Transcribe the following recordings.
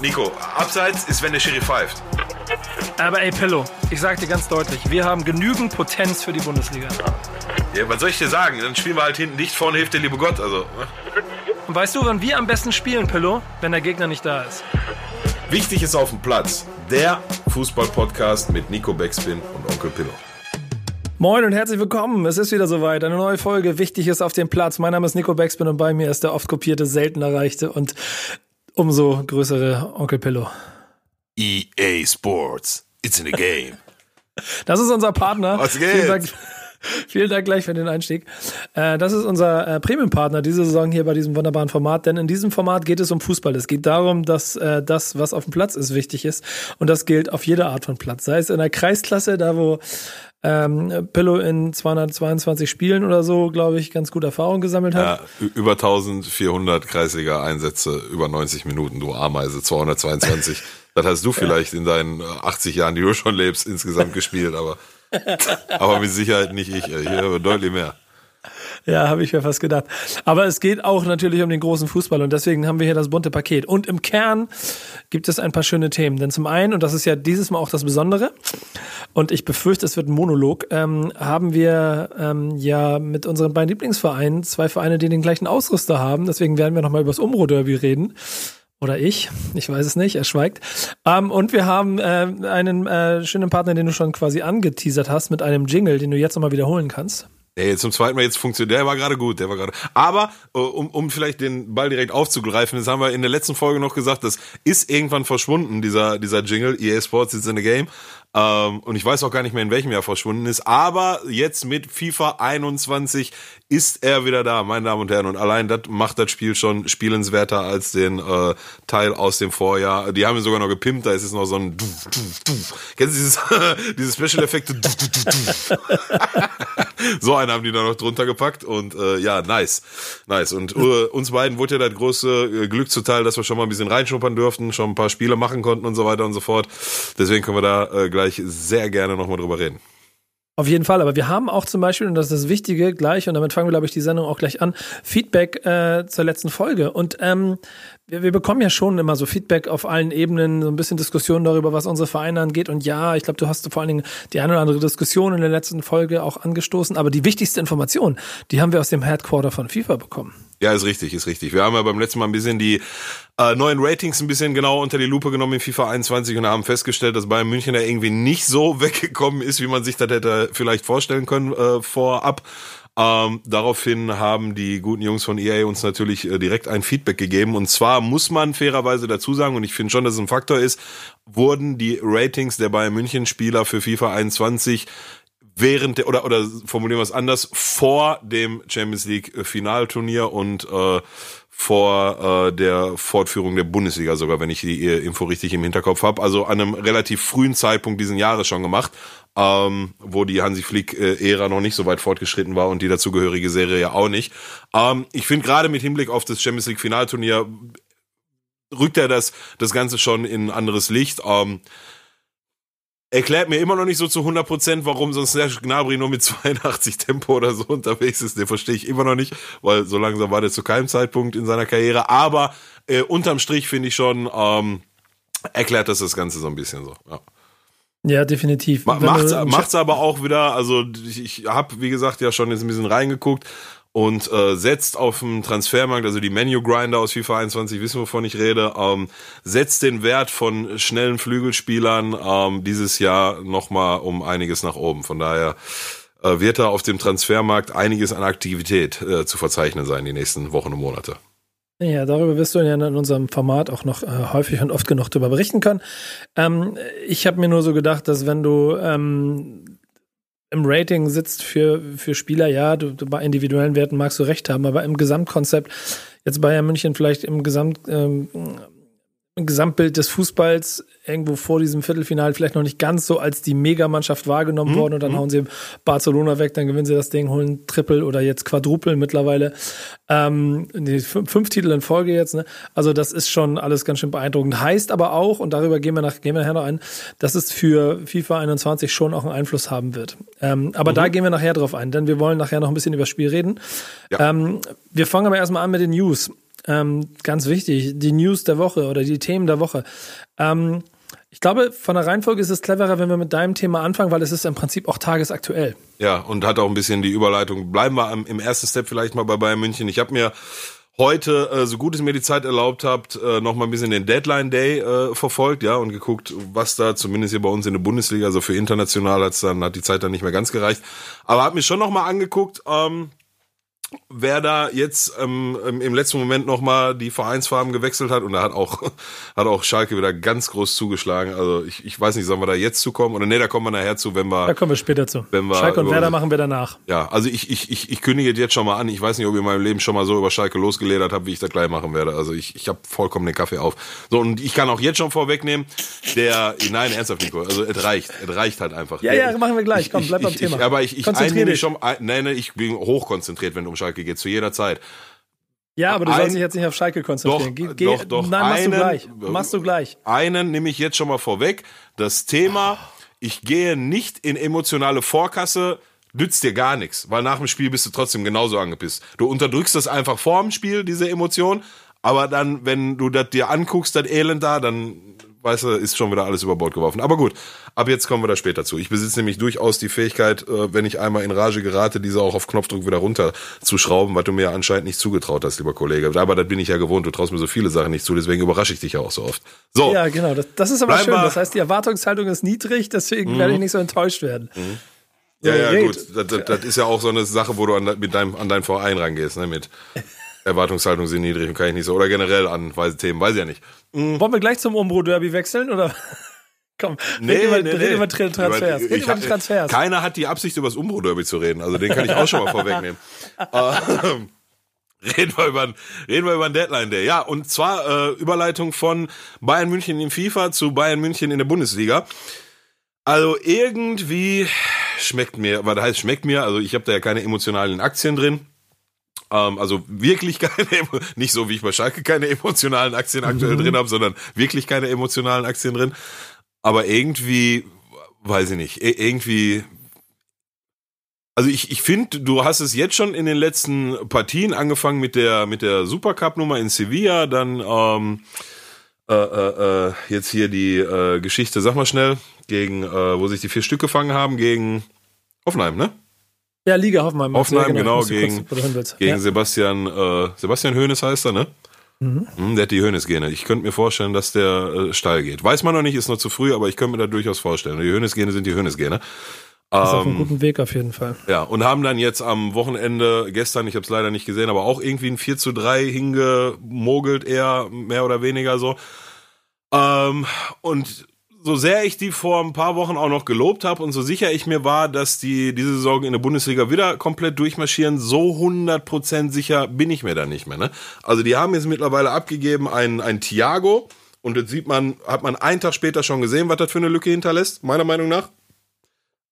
Nico, abseits ist, wenn der Schiri pfeift. Aber ey, Pillow, ich sag dir ganz deutlich, wir haben genügend Potenz für die Bundesliga. Ja, was soll ich dir sagen? Dann spielen wir halt hinten dicht, vorne hilft der liebe Gott. Also, ne? Und weißt du, wann wir am besten spielen, Pillow? Wenn der Gegner nicht da ist. Wichtig ist auf dem Platz. Der Fußball-Podcast mit Nico Beckspin und Onkel Pillow. Moin und herzlich willkommen. Es ist wieder soweit. Eine neue Folge. Wichtig ist auf dem Platz. Mein Name ist Nico Beckspin und bei mir ist der oft kopierte, selten erreichte und umso größere Onkel Pillow. EA Sports. It's in a game. Das ist unser Partner. Was geht? Vielen Dank, vielen Dank gleich für den Einstieg. Äh, das ist unser äh, Premium-Partner diese Saison hier bei diesem wunderbaren Format, denn in diesem Format geht es um Fußball. Es geht darum, dass äh, das, was auf dem Platz ist, wichtig ist. Und das gilt auf jede Art von Platz. Sei es in der Kreisklasse, da wo ähm, Pillow in 222 Spielen oder so, glaube ich, ganz gut Erfahrung gesammelt hat. Ja, über 1400 Kreisliga-Einsätze, über 90 Minuten, du Ameise, 222. das hast du vielleicht in deinen 80 Jahren, die du schon lebst, insgesamt gespielt, aber, aber mit Sicherheit nicht ich. Hier aber deutlich mehr. Ja, habe ich mir fast gedacht. Aber es geht auch natürlich um den großen Fußball und deswegen haben wir hier das bunte Paket. Und im Kern gibt es ein paar schöne Themen. Denn zum einen, und das ist ja dieses Mal auch das Besondere, und ich befürchte, es wird ein Monolog, ähm, haben wir ähm, ja mit unseren beiden Lieblingsvereinen zwei Vereine, die den gleichen Ausrüster haben. Deswegen werden wir nochmal über das Umro-Derby reden. Oder ich, ich weiß es nicht, er schweigt. Ähm, und wir haben äh, einen äh, schönen Partner, den du schon quasi angeteasert hast, mit einem Jingle, den du jetzt nochmal wiederholen kannst. Nee, zum zweiten Mal jetzt funktioniert. Der war gerade gut, der war gerade. Aber äh, um, um vielleicht den Ball direkt aufzugreifen, das haben wir in der letzten Folge noch gesagt, das ist irgendwann verschwunden, dieser, dieser Jingle, EA Sports is in the game. Ähm, und ich weiß auch gar nicht mehr, in welchem Jahr verschwunden ist. Aber jetzt mit FIFA 21 ist er wieder da, meine Damen und Herren. Und allein das macht das Spiel schon spielenswerter als den äh, Teil aus dem Vorjahr. Die haben ihn sogar noch gepimpt, da ist es noch so ein du, du, du. Kennst du dieses, diese Special-Effekte? so einen haben die da noch drunter gepackt und äh, ja, nice. Nice. Und uh, uns beiden wurde ja das große äh, Glück zuteil, dass wir schon mal ein bisschen reinschnuppern durften, schon ein paar Spiele machen konnten und so weiter und so fort. Deswegen können wir da äh, gleich sehr gerne nochmal drüber reden. Auf jeden Fall, aber wir haben auch zum Beispiel, und das ist das Wichtige gleich, und damit fangen wir, glaube ich, die Sendung auch gleich an, Feedback äh, zur letzten Folge. Und ähm, wir, wir bekommen ja schon immer so Feedback auf allen Ebenen, so ein bisschen Diskussionen darüber, was unsere Vereine angeht. Und ja, ich glaube, du hast vor allen Dingen die eine oder andere Diskussion in der letzten Folge auch angestoßen, aber die wichtigste Information, die haben wir aus dem Headquarter von FIFA bekommen. Ja, ist richtig, ist richtig. Wir haben ja beim letzten Mal ein bisschen die äh, neuen Ratings ein bisschen genau unter die Lupe genommen in FIFA 21 und haben festgestellt, dass Bayern München da irgendwie nicht so weggekommen ist, wie man sich das hätte vielleicht vorstellen können äh, vorab. Ähm, daraufhin haben die guten Jungs von EA uns natürlich äh, direkt ein Feedback gegeben. Und zwar muss man fairerweise dazu sagen, und ich finde schon, dass es ein Faktor ist, wurden die Ratings der Bayern München Spieler für FIFA 21 während der, oder, oder formulieren wir es anders, vor dem Champions League äh, Finalturnier und äh, vor äh, der Fortführung der Bundesliga sogar, wenn ich die äh, Info richtig im Hinterkopf habe. Also an einem relativ frühen Zeitpunkt diesen Jahres schon gemacht, ähm, wo die Hansi Flick-Ära noch nicht so weit fortgeschritten war und die dazugehörige Serie ja auch nicht. Ähm, ich finde gerade mit Hinblick auf das Champions League Finalturnier rückt er das, das Ganze schon in ein anderes Licht. Ähm, erklärt mir immer noch nicht so zu 100%, warum so ein Serge Gnabry nur mit 82 Tempo oder so unterwegs ist. Den verstehe ich immer noch nicht, weil so langsam war der zu keinem Zeitpunkt in seiner Karriere. Aber äh, unterm Strich finde ich schon, ähm, erklärt das das Ganze so ein bisschen so. Ja. Ja, definitiv. Ma macht's, macht's aber auch wieder, also ich, ich habe, wie gesagt, ja schon jetzt ein bisschen reingeguckt und äh, setzt auf dem Transfermarkt, also die Menu Grinder aus FIFA 21, wissen wovon ich rede, ähm, setzt den Wert von schnellen Flügelspielern ähm, dieses Jahr nochmal um einiges nach oben. Von daher äh, wird da auf dem Transfermarkt einiges an Aktivität äh, zu verzeichnen sein die nächsten Wochen und Monate. Ja, darüber wirst du ja in unserem Format auch noch äh, häufig und oft genug darüber berichten können. Ähm, ich habe mir nur so gedacht, dass wenn du ähm, im Rating sitzt für, für Spieler, ja, du, du, bei individuellen Werten magst du recht haben, aber im Gesamtkonzept, jetzt Bayern München vielleicht im Gesamt, ähm, Gesamtbild des Fußballs irgendwo vor diesem Viertelfinale vielleicht noch nicht ganz so als die Megamannschaft wahrgenommen mhm. worden und dann mhm. hauen sie Barcelona weg, dann gewinnen sie das Ding, holen Triple oder jetzt Quadruple mittlerweile. Ähm, die fünf Titel in Folge jetzt, ne? Also das ist schon alles ganz schön beeindruckend. Heißt aber auch, und darüber gehen wir, nach, gehen wir nachher noch ein, dass es für FIFA 21 schon auch einen Einfluss haben wird. Ähm, aber mhm. da gehen wir nachher drauf ein, denn wir wollen nachher noch ein bisschen über das Spiel reden. Ja. Ähm, wir fangen aber erstmal an mit den News. Ähm, ganz wichtig, die News der Woche oder die Themen der Woche. Ähm, ich glaube, von der Reihenfolge ist es cleverer, wenn wir mit deinem Thema anfangen, weil es ist im Prinzip auch tagesaktuell. Ja, und hat auch ein bisschen die Überleitung. Bleiben wir im ersten Step vielleicht mal bei Bayern München. Ich habe mir heute, äh, so gut es mir die Zeit erlaubt habt, äh, noch mal ein bisschen den Deadline Day äh, verfolgt, ja, und geguckt, was da zumindest hier bei uns in der Bundesliga, also für international hat's dann, hat die Zeit dann nicht mehr ganz gereicht. Aber hab mir schon noch mal angeguckt, ähm, wer da jetzt ähm, im letzten Moment nochmal die Vereinsfarben gewechselt hat und da hat auch, hat auch Schalke wieder ganz groß zugeschlagen. Also ich, ich weiß nicht, sollen wir da jetzt zukommen oder nee, da kommen wir nachher zu, wenn wir. Da kommen wir später zu. Wenn wir Schalke und Werder machen wir danach. Ja, also ich, ich, ich, ich kündige jetzt schon mal an. Ich weiß nicht, ob ich in meinem Leben schon mal so über Schalke losgeledert habe, wie ich das gleich machen werde. Also ich, ich habe vollkommen den Kaffee auf. So, und ich kann auch jetzt schon vorwegnehmen, der, nein, ernsthaft, Nico, also es reicht, es reicht halt einfach. Ja, ja, machen wir gleich. Komm, bleib beim ich, Thema. Ich, aber ich, ich einnehme mich schon, nein, nein, ich bin hochkonzentriert, wenn es um Schalke geht, zu jeder Zeit. Ja, aber du Ein- sollst dich jetzt nicht auf Schalke konzentrieren. Doch, Geh, doch, doch. Nein, machst Einen- du gleich. Machst du gleich. Einen nehme ich jetzt schon mal vorweg. Das Thema, ich gehe nicht in emotionale Vorkasse, nützt dir gar nichts, weil nach dem Spiel bist du trotzdem genauso angepisst. Du unterdrückst das einfach vor dem Spiel, diese Emotion, aber dann, wenn du das dir anguckst, das Elend da, dann, weißt du, ist schon wieder alles über Bord geworfen. Aber gut, ab jetzt kommen wir da später zu. Ich besitze nämlich durchaus die Fähigkeit, äh, wenn ich einmal in Rage gerate, diese auch auf Knopfdruck wieder runter zu schrauben, was du mir anscheinend nicht zugetraut hast, lieber Kollege. Aber das bin ich ja gewohnt, du traust mir so viele Sachen nicht zu, deswegen überrasche ich dich ja auch so oft. So, Ja, genau. Das, das ist aber schön. Das heißt, die Erwartungshaltung ist niedrig, deswegen werde ich nicht so enttäuscht werden. So, Ja, ja, red. gut. Das, das, das ist ja auch so eine Sache, wo du an, mit deinem, an deinen Verein rangehst, ne? Mit Erwartungshaltung sind niedrig und kann ich nicht so. Oder generell an weise Themen, weiß ich ja nicht. Wollen wir gleich zum Umbro-Derby wechseln? Oder? Komm, red über, red über Tra- Transfers. Red ich über Transfers. Keiner hat die Absicht, über das Umbro-Derby zu reden. Also den kann ich auch schon mal vorwegnehmen. Ähm, Reden wir, über, reden wir über den Deadline Day. Ja, und zwar äh, Überleitung von Bayern München in FIFA zu Bayern München in der Bundesliga. Also irgendwie schmeckt mir, was heißt schmeckt mir, also ich habe da ja keine emotionalen Aktien drin. Ähm, also wirklich keine, nicht so wie ich bei Schalke keine emotionalen Aktien aktuell drin habe, sondern wirklich keine emotionalen Aktien drin. Aber irgendwie, weiß ich nicht, i- irgendwie. Also ich, ich finde, du hast es jetzt schon in den letzten Partien angefangen mit der mit der Supercup-Nummer in Sevilla, dann ähm, äh, äh, äh, jetzt hier die äh, Geschichte, sag mal schnell, gegen, äh, wo sich die vier Stück gefangen haben, gegen Hoffenheim, ne? Ja, Liga Hoffenheim. Hoffenheim, genau, kurz, gegen-. Gegen ja. Sebastian, äh, Sebastian Hoeneß heißt er, ne? Mhm. Hm, der hat die Hoeneß-Gene. Ich könnte mir vorstellen, dass der äh, steil geht. Weiß man noch nicht, ist noch zu früh, aber ich könnte mir da durchaus vorstellen. Die Hoeneß-Gene sind die Hoeneß-Gene. Ist auf einem Ähm, guten Weg auf jeden Fall. ja, und haben dann jetzt am Wochenende, gestern, ich habe es leider nicht gesehen, aber auch irgendwie ein 4 zu 3 hingemogelt, eher mehr oder weniger so. Ähm, und so sehr ich die vor ein paar Wochen auch noch gelobt habe und so sicher ich mir war, dass die diese Saison in der Bundesliga wieder komplett durchmarschieren, so 100% sicher bin ich mir da nicht mehr. Ne? Also die haben jetzt mittlerweile abgegeben ein, ein Thiago und das sieht man, hat man einen Tag später schon gesehen, was das für eine Lücke hinterlässt, meiner Meinung nach.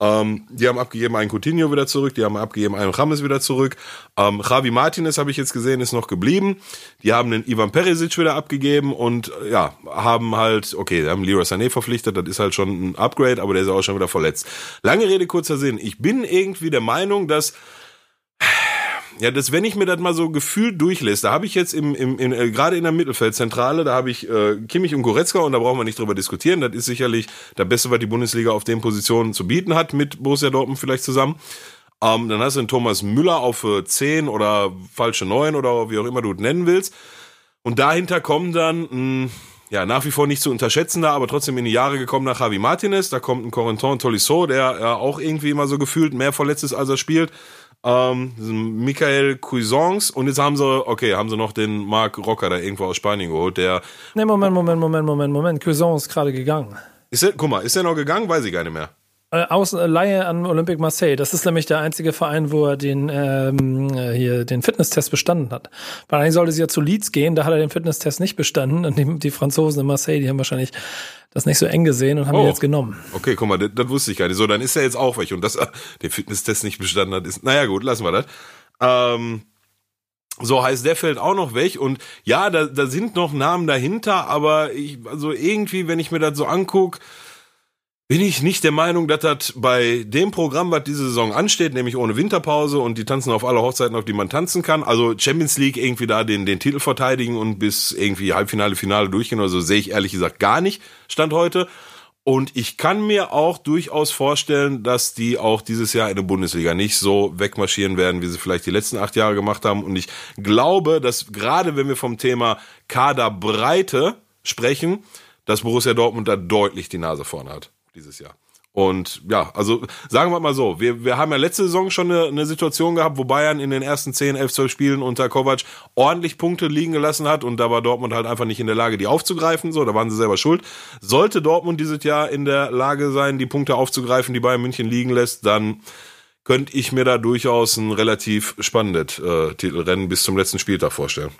Ähm, die haben abgegeben einen Coutinho wieder zurück, die haben abgegeben einen Rames wieder zurück. Ähm, Javi Martinez habe ich jetzt gesehen, ist noch geblieben. Die haben den Ivan Perisic wieder abgegeben und äh, ja, haben halt, okay, haben Leroy Sané verpflichtet, das ist halt schon ein Upgrade, aber der ist auch schon wieder verletzt. Lange Rede, kurzer Sinn. Ich bin irgendwie der Meinung, dass ja, das, wenn ich mir das mal so gefühlt durchlese, da habe ich jetzt im, im, in, äh, gerade in der Mittelfeldzentrale, da habe ich äh, Kimmich und Goretzka und da brauchen wir nicht drüber diskutieren. Das ist sicherlich der Beste, was die Bundesliga auf den Positionen zu bieten hat, mit Borussia Dortmund vielleicht zusammen. Ähm, dann hast du einen Thomas Müller auf äh, 10 oder falsche 9 oder wie auch immer du es nennen willst. Und dahinter kommen dann, mh, ja, nach wie vor nicht zu unterschätzender, aber trotzdem in die Jahre gekommen nach Javi Martinez. Da kommt ein Corentin Tolisso, der ja auch irgendwie immer so gefühlt mehr verletzt ist, als er spielt. Ähm, Michael Cuisance und jetzt haben sie, okay, haben sie noch den Marc Rocker da irgendwo aus Spanien geholt, der, Ne, Moment, Moment, Moment, Moment, Moment. Cousin ist gerade gegangen. ist der, guck mal, ist der noch gegangen? Weiß ich gar nicht mehr. Äh, Außen, äh, Laie an Olympique Marseille. Das ist nämlich der einzige Verein, wo er den ähm, äh, hier den Fitnesstest bestanden hat. Weil eigentlich sollte sie ja zu Leeds gehen, da hat er den Fitnesstest nicht bestanden und die, die Franzosen in Marseille, die haben wahrscheinlich das nicht so eng gesehen und haben ihn Oh. jetzt genommen. Okay, guck mal, das, das wusste ich gar nicht. So, dann ist er jetzt auch weg. Und dass er den Fitnesstest nicht bestanden hat, ist, naja, gut, lassen wir das. Ähm, so heißt, der fällt auch noch weg. Und ja, da, da sind noch Namen dahinter, aber ich, also irgendwie, wenn ich mir das so anguck, bin ich nicht der Meinung, dass das bei dem Programm, was diese Saison ansteht, nämlich ohne Winterpause und die tanzen auf alle Hochzeiten, auf die man tanzen kann, also Champions League irgendwie da den, den Titel verteidigen und bis irgendwie Halbfinale, Finale durchgehen oder so, sehe ich ehrlich gesagt gar nicht, Stand heute. Und ich kann mir auch durchaus vorstellen, dass die auch dieses Jahr in der Bundesliga nicht so wegmarschieren werden, wie sie vielleicht die letzten acht Jahre gemacht haben. Und ich glaube, dass gerade wenn wir vom Thema Kaderbreite sprechen, dass Borussia Dortmund da deutlich die Nase vorne hat dieses Jahr. Und ja, also sagen wir mal so, wir, wir haben ja letzte Saison schon eine, eine Situation gehabt, wo Bayern in den ersten 10, 11, 12 Spielen unter Kovac ordentlich Punkte liegen gelassen hat und da war Dortmund halt einfach nicht in der Lage, die aufzugreifen, so, da waren sie selber schuld. Sollte Dortmund dieses Jahr in der Lage sein, die Punkte aufzugreifen, die Bayern München liegen lässt, dann könnte ich mir da durchaus ein relativ spannendes äh, Titelrennen bis zum letzten Spieltag vorstellen.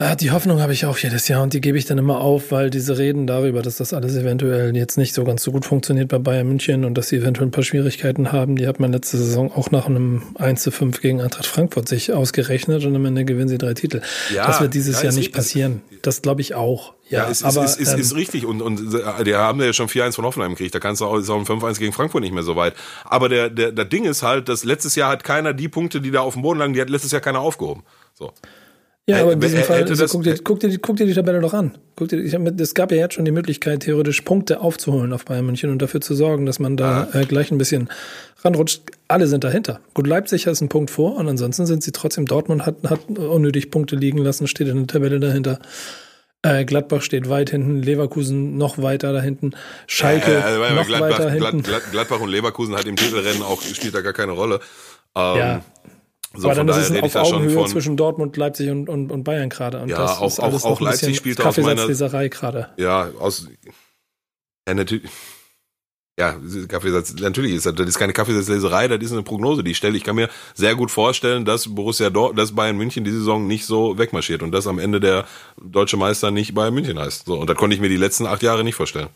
Ah, die Hoffnung habe ich auch jedes Jahr und die gebe ich dann immer auf, weil diese Reden darüber, dass das alles eventuell jetzt nicht so ganz so gut funktioniert bei Bayern München und dass sie eventuell ein paar Schwierigkeiten haben, die hat man letzte Saison auch nach einem 1 zu 5 gegen Eintracht Frankfurt sich ausgerechnet und am Ende gewinnen sie drei Titel. Ja, das wird dieses ja, Jahr nicht passieren. Das glaube ich auch. Ja, ja ist, aber, ist, ist, ähm, ist richtig und, und äh, die haben ja schon 4-1 von Hoffenheim gekriegt, da kannst du auch, ist auch ein 5-1 gegen Frankfurt nicht mehr so weit. Aber der, der, der Ding ist halt, dass letztes Jahr hat keiner die Punkte, die da auf dem Boden lagen, die hat letztes Jahr keiner aufgehoben. So. Ja, aber in diesem Fall, also, guck, dir, guck, dir, guck dir die Tabelle doch an. Guck dir, ich hab, es gab ja jetzt schon die Möglichkeit, theoretisch Punkte aufzuholen auf Bayern München und dafür zu sorgen, dass man da äh, gleich ein bisschen ranrutscht. Alle sind dahinter. Gut, Leipzig hat einen Punkt vor und ansonsten sind sie trotzdem, Dortmund hat, hat unnötig Punkte liegen lassen, steht in der Tabelle dahinter. Äh, Gladbach steht weit hinten, Leverkusen noch weiter da hinten, Schalke äh, also, noch Gladbach, weiter hinten. Gladbach und Leverkusen hat im Titelrennen auch, spielt da gar keine Rolle. Ähm, ja, so, Aber dann ist es auf Augenhöhe zwischen Dortmund, Leipzig und, und, und Bayern gerade. Und ja, das auch, auch, auch Leipzig spielt aus meiner gerade. Ja, aus ja, natürlich. Ja, Kaffeesatz, natürlich ist das, das ist keine Kaffeesatzleserei, das ist eine Prognose, die ich stelle. Ich kann mir sehr gut vorstellen, dass Borussia Dort, dass Bayern München die Saison nicht so wegmarschiert und dass am Ende der deutsche Meister nicht Bayern München heißt. So, und das konnte ich mir die letzten acht Jahre nicht vorstellen.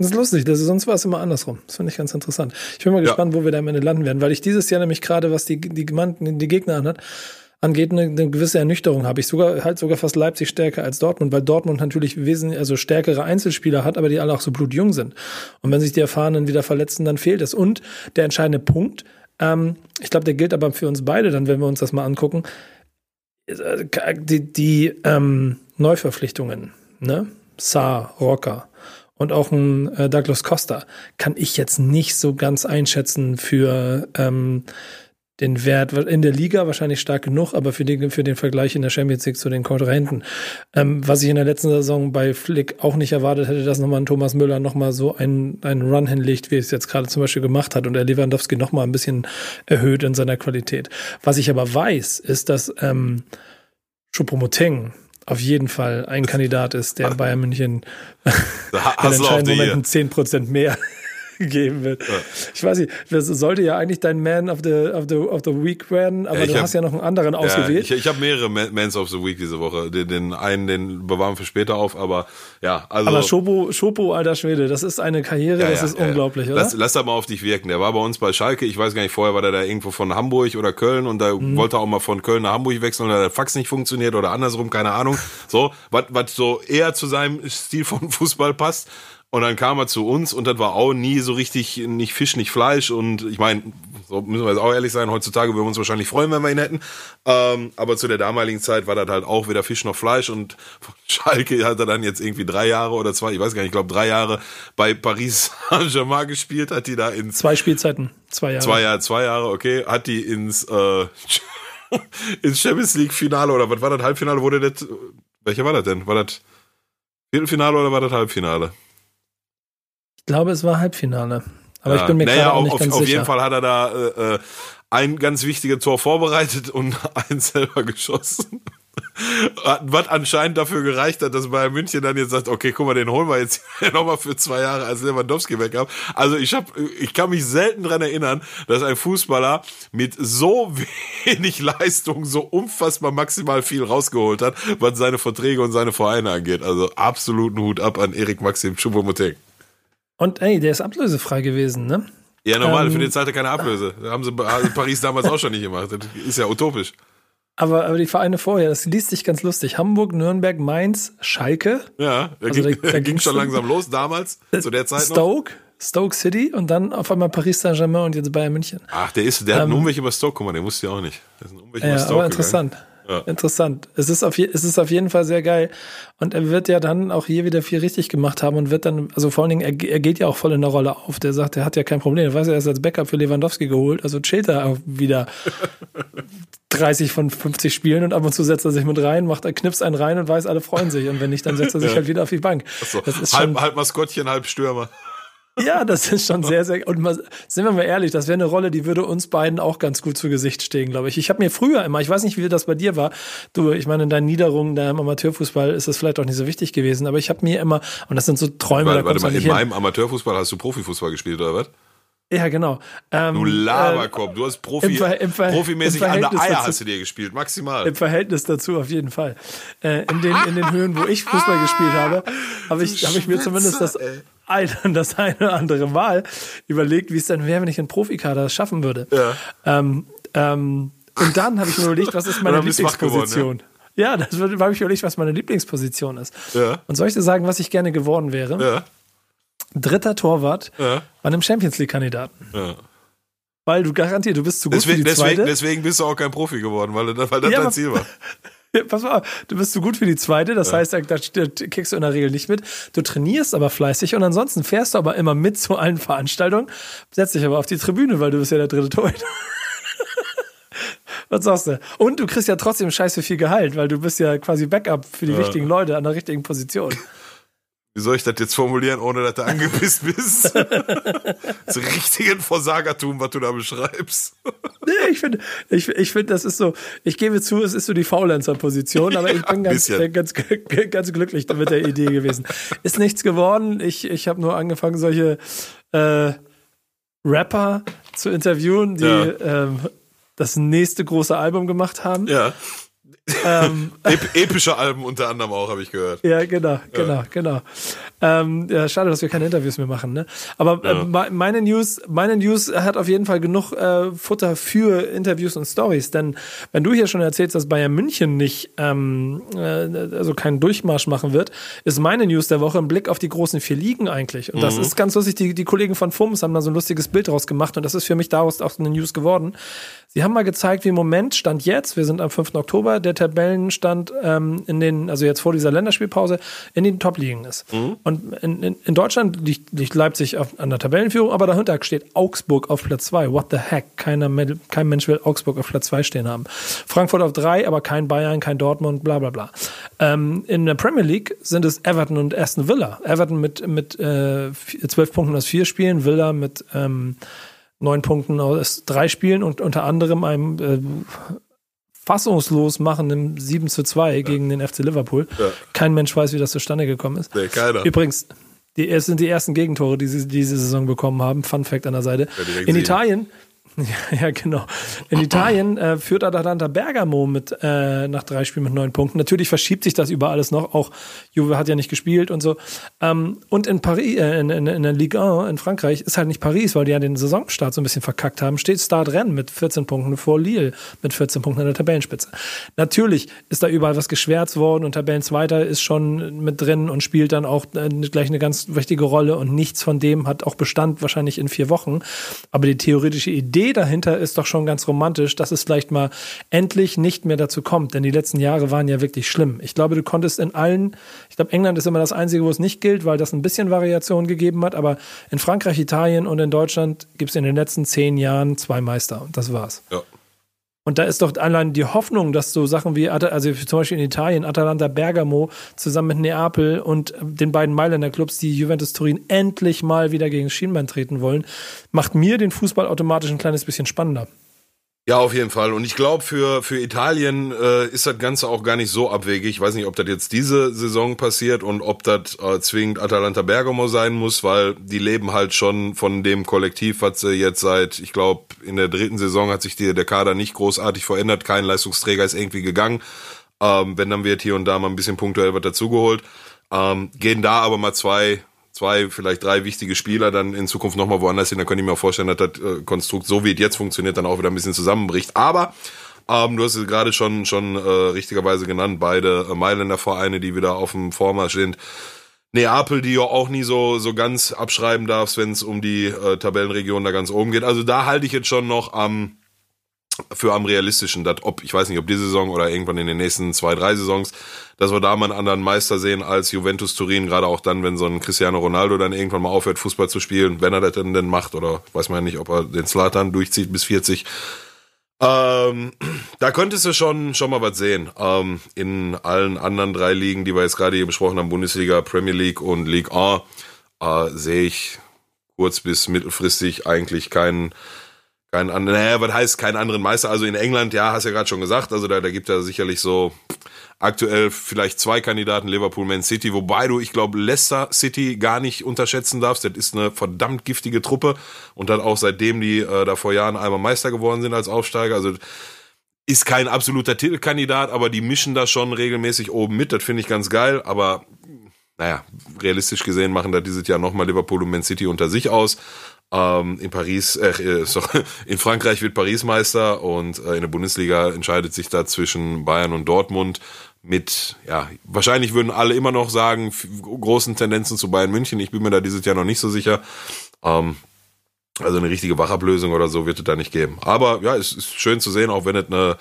Das ist lustig, das ist, sonst war es immer andersrum. Das finde ich ganz interessant. Ich bin mal ja. gespannt, wo wir da am Ende landen werden, weil ich dieses Jahr nämlich gerade, was die, die, die Gegner anhat, angeht, eine, eine gewisse Ernüchterung habe. Ich sogar halt sogar fast Leipzig stärker als Dortmund, weil Dortmund natürlich wesentlich also stärkere Einzelspieler hat, aber die alle auch so blutjung sind. Und wenn sich die Erfahrenen wieder verletzen, dann fehlt es. Und der entscheidende Punkt, ähm, ich glaube, der gilt aber für uns beide dann, wenn wir uns das mal angucken, die, die ähm, Neuverpflichtungen, ne? Saar, Rocker, und auch ein äh, Douglas Costa kann ich jetzt nicht so ganz einschätzen für ähm, den Wert in der Liga wahrscheinlich stark genug, aber für den, für den Vergleich in der Champions League zu den Konkurrenten. Ähm, was ich in der letzten Saison bei Flick auch nicht erwartet hätte, dass nochmal ein Thomas Müller nochmal so einen, einen Run hinlegt, wie es jetzt gerade zum Beispiel gemacht hat und der Lewandowski nochmal ein bisschen erhöht in seiner Qualität. Was ich aber weiß, ist, dass ähm, Choupo-Moting auf jeden Fall ein Kandidat ist, der Bayern München in entscheidenden Momenten zehn Prozent mehr geben wird. Ja. Ich weiß nicht, das sollte ja eigentlich dein Man of the, of the, of the Week werden, aber ja, du hab, hast ja noch einen anderen ausgewählt. Ja, ich, ich habe mehrere Mans of the Week diese Woche. Den, den einen, den bewahren wir für später auf, aber ja, also. Aber Schopo, Schopo, alter Schwede, das ist eine Karriere, das ist unglaublich, oder? Lass, lass da mal auf dich wirken. Der war bei uns bei Schalke, ich weiß gar nicht, vorher war der da irgendwo von Hamburg oder Köln und da mhm. wollte er auch mal von Köln nach Hamburg wechseln und der Fax nicht funktioniert oder andersrum, keine Ahnung. So, was so eher zu seinem Stil von Fußball passt. Und dann kam er zu uns und das war auch nie so richtig, nicht Fisch, nicht Fleisch. Und ich meine, so müssen wir jetzt auch ehrlich sein, heutzutage würden wir uns wahrscheinlich freuen, wenn wir ihn hätten. Ähm, aber zu der damaligen Zeit war das halt auch weder Fisch noch Fleisch. Und Schalke hat er dann jetzt irgendwie drei Jahre oder zwei, ich weiß gar nicht, ich glaube drei Jahre bei Paris Saint-Germain gespielt, hat die da ins... Zwei Spielzeiten, zwei Jahre. Zwei Jahre, zwei Jahre, okay. Hat die ins, äh, ins Champions League Finale oder was war das Halbfinale, wurde das, welcher war das denn? War das Viertelfinale oder war das Halbfinale? Ich glaube, es war Halbfinale. Aber ja, ich bin mir naja, auch nicht auf, ganz auf sicher. jeden Fall hat er da äh, äh ein ganz wichtiges Tor vorbereitet und eins selber geschossen. Was anscheinend dafür gereicht hat, dass Bayern München dann jetzt sagt, okay, guck mal, den holen wir jetzt nochmal für zwei Jahre als Lewandowski weg ab. Also ich hab, ich kann mich selten dran erinnern, dass ein Fußballer mit so wenig Leistung so unfassbar maximal viel rausgeholt hat, was seine Verträge und seine Vereine angeht. Also absoluten Hut ab an Erik Maxim Choupo-Moting. Und ey, der ist ablösefrei gewesen, ne? Ja, normal, ähm, für den er keine Ablöse. Das haben sie Paris damals auch schon nicht gemacht. Das ist ja utopisch. Aber, aber die Vereine vorher, das liest sich ganz lustig. Hamburg, Nürnberg, Mainz, Schalke. Ja, da also ging, da, da ging schon langsam los damals, zu der Zeit Stoke, noch. Stoke City und dann auf einmal Paris Saint-Germain und jetzt Bayern München. Ach, der ist, der ähm, hat einen Umweg über Stoke, guck mal, der wusste ja auch nicht. Der ist ein Umweg ja, über Stoke aber interessant. Ja. Interessant. Es ist, auf, es ist auf jeden Fall sehr geil. Und er wird ja dann auch hier wieder viel richtig gemacht haben und wird dann, also vor allen Dingen, er, er geht ja auch voll in der Rolle auf. Der sagt, er hat ja kein Problem. Er weiß, er ist als Backup für Lewandowski geholt. Also chillt er auch wieder 30 von 50 Spielen und ab und zu setzt er sich mit rein, macht er knipst einen rein und weiß, alle freuen sich. Und wenn nicht, dann setzt er sich ja. halt wieder auf die Bank. So. Das ist halb, halb Maskottchen, halb Stürmer. Ja, das ist schon sehr, sehr. Und mal, sind wir mal ehrlich, das wäre eine Rolle, die würde uns beiden auch ganz gut zu Gesicht stehen, glaube ich. Ich habe mir früher immer, ich weiß nicht, wie das bei dir war, du, ich meine, in deinen Niederungen da im Amateurfußball ist das vielleicht auch nicht so wichtig gewesen, aber ich habe mir immer, und das sind so Träume, warte, warte mal, in hin. meinem Amateurfußball hast du Profifußball gespielt, oder was? Ja, genau. Ähm, du Laberkopf, äh, du hast Profi, Ver im Ver profimäßig an der Eier dazu, hast du dir gespielt, maximal. Im Verhältnis dazu auf jeden Fall. Äh, in, den, in den Höhen, wo ich Fußball gespielt habe, habe ich, hab ich mir zumindest das, ein, das eine oder andere Mal überlegt, wie es dann wäre, wenn ich einen Profikader schaffen würde. Ja. Ähm, ähm, und dann habe ich mir überlegt, was ist meine Lieblingsposition. Geworden, ja? ja, das habe ich überlegt, was meine Lieblingsposition ist. Ja. Und soll ich dir sagen, was ich gerne geworden wäre? Ja dritter Torwart bei einem Champions League-Kandidaten. Ja. Weil du garantiert, du bist zu gut deswegen, für die deswegen, zweite. Deswegen bist du auch kein Profi geworden, weil, weil das ja, dein Ziel war. Pass mal, du bist zu gut für die zweite, das ja. heißt, da, da, kriegst du in der Regel nicht mit. Du trainierst aber fleißig und ansonsten fährst du aber immer mit zu allen Veranstaltungen, setzt dich aber auf die Tribüne, weil du bist ja der dritte Torhüter. Was sagst du? Und du kriegst ja trotzdem scheiße viel Gehalt, weil du bist ja quasi Backup für die ja. wichtigen Leute an der richtigen Position. Wie soll ich das jetzt formulieren, ohne dass du angepisst bist? das richtigen Versagertum, was du da beschreibst. nee, ich finde, ich, ich finde, das ist so, ich gebe zu, es ist so die Faulenzer-Position, aber ich bin ganz, ganz, ganz glücklich mit der Idee gewesen. Ist nichts geworden. Ich, ich habe nur angefangen, solche äh, Rapper zu interviewen, die ja. ähm, das nächste große Album gemacht haben. Ja. Ähm, Ep epische Alben unter anderem auch, habe ich gehört. Ja, genau, genau, ja. genau. Ähm, ja, schade, dass wir keine Interviews mehr machen, ne? Aber äh, ja. meine News, meine News hat auf jeden Fall genug äh, Futter für Interviews und Stories. Denn wenn du hier schon erzählst, dass Bayern München nicht, ähm, äh, also keinen Durchmarsch machen wird, ist meine News der Woche ein Blick auf die großen vier Ligen eigentlich. Und mhm. das ist ganz lustig. Die, die Kollegen von FUMS haben da so ein lustiges Bild draus gemacht und das ist für mich daraus auch eine News geworden. Sie haben mal gezeigt, wie im Moment stand jetzt, wir sind am 5. Oktober, der Tabellenstand ähm, in den, also jetzt vor dieser Länderspielpause, in den Top-Ligen ist. Mhm. Und in, in, in, Deutschland liegt, liegt Leipzig auf, an der Tabellenführung, aber dahinter steht Augsburg auf Platz 2. What the heck? Keiner, kein Mensch will Augsburg auf Platz 2 stehen haben. Frankfurt auf 3, aber kein Bayern, kein Dortmund, bla bla bla. Ähm, in der Premier League sind es Everton und Aston Villa. Everton mit, mit äh, 12 Punkten aus vier Spielen, Villa mit ähm, neun Punkten aus drei Spielen und unter anderem einem äh, fassungslos machenden 7 zu 2 ja. gegen den FC Liverpool. Ja. Kein Mensch weiß, wie das zustande gekommen ist. Nee, keiner. Übrigens, die, es sind die ersten Gegentore, die sie diese Saison bekommen haben. Fun Fact an der Seite. In Italien Ja, genau. In Italien äh, führt Atalanta Bergamo mit äh, nach drei Spielen mit neun Punkten. Natürlich verschiebt sich das über alles noch. Auch Juve hat ja nicht gespielt und so. Ähm, und in Paris, äh, in, in, in, der Ligue 1 in Frankreich ist halt nicht Paris, weil die ja den Saisonstart so ein bisschen verkackt haben. Steht Start Rennes mit 14 Punkten vor Lille mit 14 Punkten an der Tabellenspitze. Natürlich ist da überall was geschwärzt worden und Tabellenzweiter ist schon mit drin und spielt dann auch äh, gleich eine ganz wichtige Rolle und nichts von dem hat auch Bestand wahrscheinlich in vier Wochen. Aber die theoretische Idee Idee dahinter ist doch schon ganz romantisch, dass es vielleicht mal endlich nicht mehr dazu kommt, denn die letzten Jahre waren ja wirklich schlimm. Ich glaube, du konntest in allen, ich glaube, England ist immer das Einzige, wo es nicht gilt, weil das ein bisschen Variation gegeben hat, aber in Frankreich, Italien und in Deutschland gibt es in den letzten zehn Jahren zwei Meister und das war's. Ja. Und da ist doch allein die Hoffnung, dass so Sachen wie, also zum Beispiel in Italien, Atalanta Bergamo zusammen mit Neapel und den beiden Mailänder Clubs, die Juventus Turin endlich mal wieder gegen Schienbein treten wollen, macht mir den Fußball automatisch ein kleines bisschen spannender. Ja, auf jeden Fall. Und ich glaube, für, für Italien äh, ist das Ganze auch gar nicht so abwegig. Ich weiß nicht, ob das jetzt diese Saison passiert und ob das äh, zwingend Atalanta Bergamo sein muss, weil die leben halt schon von dem Kollektiv, was sie jetzt seit, ich glaube, in der dritten Saison hat sich die, der Kader nicht großartig verändert. Kein Leistungsträger ist irgendwie gegangen. Ähm, wenn, dann wird hier und da mal ein bisschen punktuell was dazugeholt. Ähm, gehen da aber mal zwei zwei, vielleicht drei wichtige Spieler dann in Zukunft nochmal woanders hin, dann könnte ich mir auch vorstellen, dass das äh, Konstrukt, so wie es jetzt funktioniert, dann auch wieder ein bisschen zusammenbricht. Aber Ähm, du hast es gerade schon, schon äh, richtigerweise genannt, beide äh, Mailänder Vereine, die wieder auf dem Vormarsch sind. Neapel, die ja auch nie so, so ganz abschreiben darfst, wenn es um die äh, Tabellenregion da ganz oben geht. Also da halte ich jetzt schon noch am für am realistischen, dass ob, ich weiß nicht, ob diese Saison oder irgendwann in den nächsten zwei, drei Saisons, dass wir da mal einen anderen Meister sehen als Juventus Turin, gerade auch dann, wenn so ein Cristiano Ronaldo dann irgendwann mal aufhört, Fußball zu spielen, wenn er das denn, denn macht, oder weiß man ja nicht, ob er den Slatan durchzieht bis 40. Ähm, da könntest du schon, schon mal was sehen. Ähm, in allen anderen drei Ligen, die wir jetzt gerade hier besprochen haben, Bundesliga, Premier League und League A, äh, sehe ich kurz bis mittelfristig eigentlich keinen, keinen naja, was heißt keinen anderen Meister? Also in England, ja, hast ja gerade schon gesagt, also da, da gibt ja sicherlich so aktuell vielleicht zwei Kandidaten, Liverpool, Man City, wobei du, ich glaube, Leicester City gar nicht unterschätzen darfst. Das ist eine verdammt giftige Truppe und dann auch seitdem die äh, da vor Jahren einmal Meister geworden sind als Aufsteiger, also ist kein absoluter Titelkandidat, aber die mischen da schon regelmäßig oben mit. Das finde ich ganz geil, aber naja, realistisch gesehen machen da dieses Jahr nochmal Liverpool und Man City unter sich aus. Ähm, in Paris, äh, äh, sorry, in Frankreich wird Paris Meister und äh, in der Bundesliga entscheidet sich da zwischen Bayern und Dortmund mit, ja, wahrscheinlich würden alle immer noch sagen, großen Tendenzen zu Bayern München. Ich bin mir da dieses Jahr noch nicht so sicher. Ähm, also eine richtige Wachablösung oder so wird es da nicht geben. Aber ja, es ist schön zu sehen, auch wenn es eine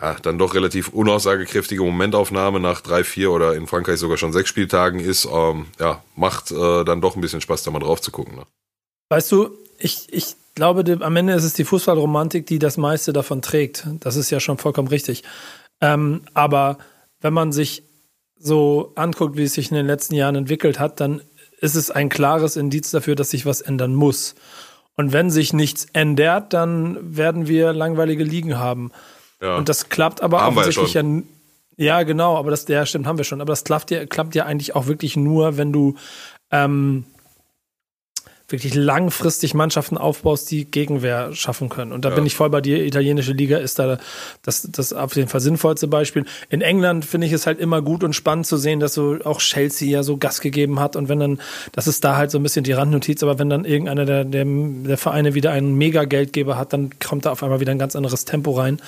ja, dann doch relativ unaussagekräftige Momentaufnahme nach drei, vier oder in Frankreich sogar schon sechs Spieltagen ist, ähm, ja, macht äh, dann doch ein bisschen Spaß, da mal drauf zu gucken. Ne? Weißt du, ich, ich glaube, am Ende ist es die Fußballromantik, die das meiste davon trägt. Das ist ja schon vollkommen richtig. Ähm, aber wenn man sich so anguckt, wie es sich in den letzten Jahren entwickelt hat, dann ist es ein klares Indiz dafür, dass sich was ändern muss. Und wenn sich nichts ändert, dann werden wir langweilige Ligen haben. Ja. Und das klappt aber haben offensichtlich ja, ja. Genau, aber das, ja, stimmt, haben wir schon. Aber das klappt ja, klappt ja eigentlich auch wirklich nur, wenn du ähm, wirklich langfristig Mannschaften aufbaust, die Gegenwehr schaffen können. Und da ja. bin ich voll bei dir. Italienische Liga ist da das, das auf jeden Fall sinnvollste Beispiel. In England finde ich es halt immer gut und spannend zu sehen, dass so auch Chelsea ja so Gas gegeben hat. Und wenn dann, das ist da halt so ein bisschen die Randnotiz, aber wenn dann irgendeiner der, der, der Vereine wieder einen Mega-Geldgeber hat, dann kommt da auf einmal wieder ein ganz anderes Tempo rein.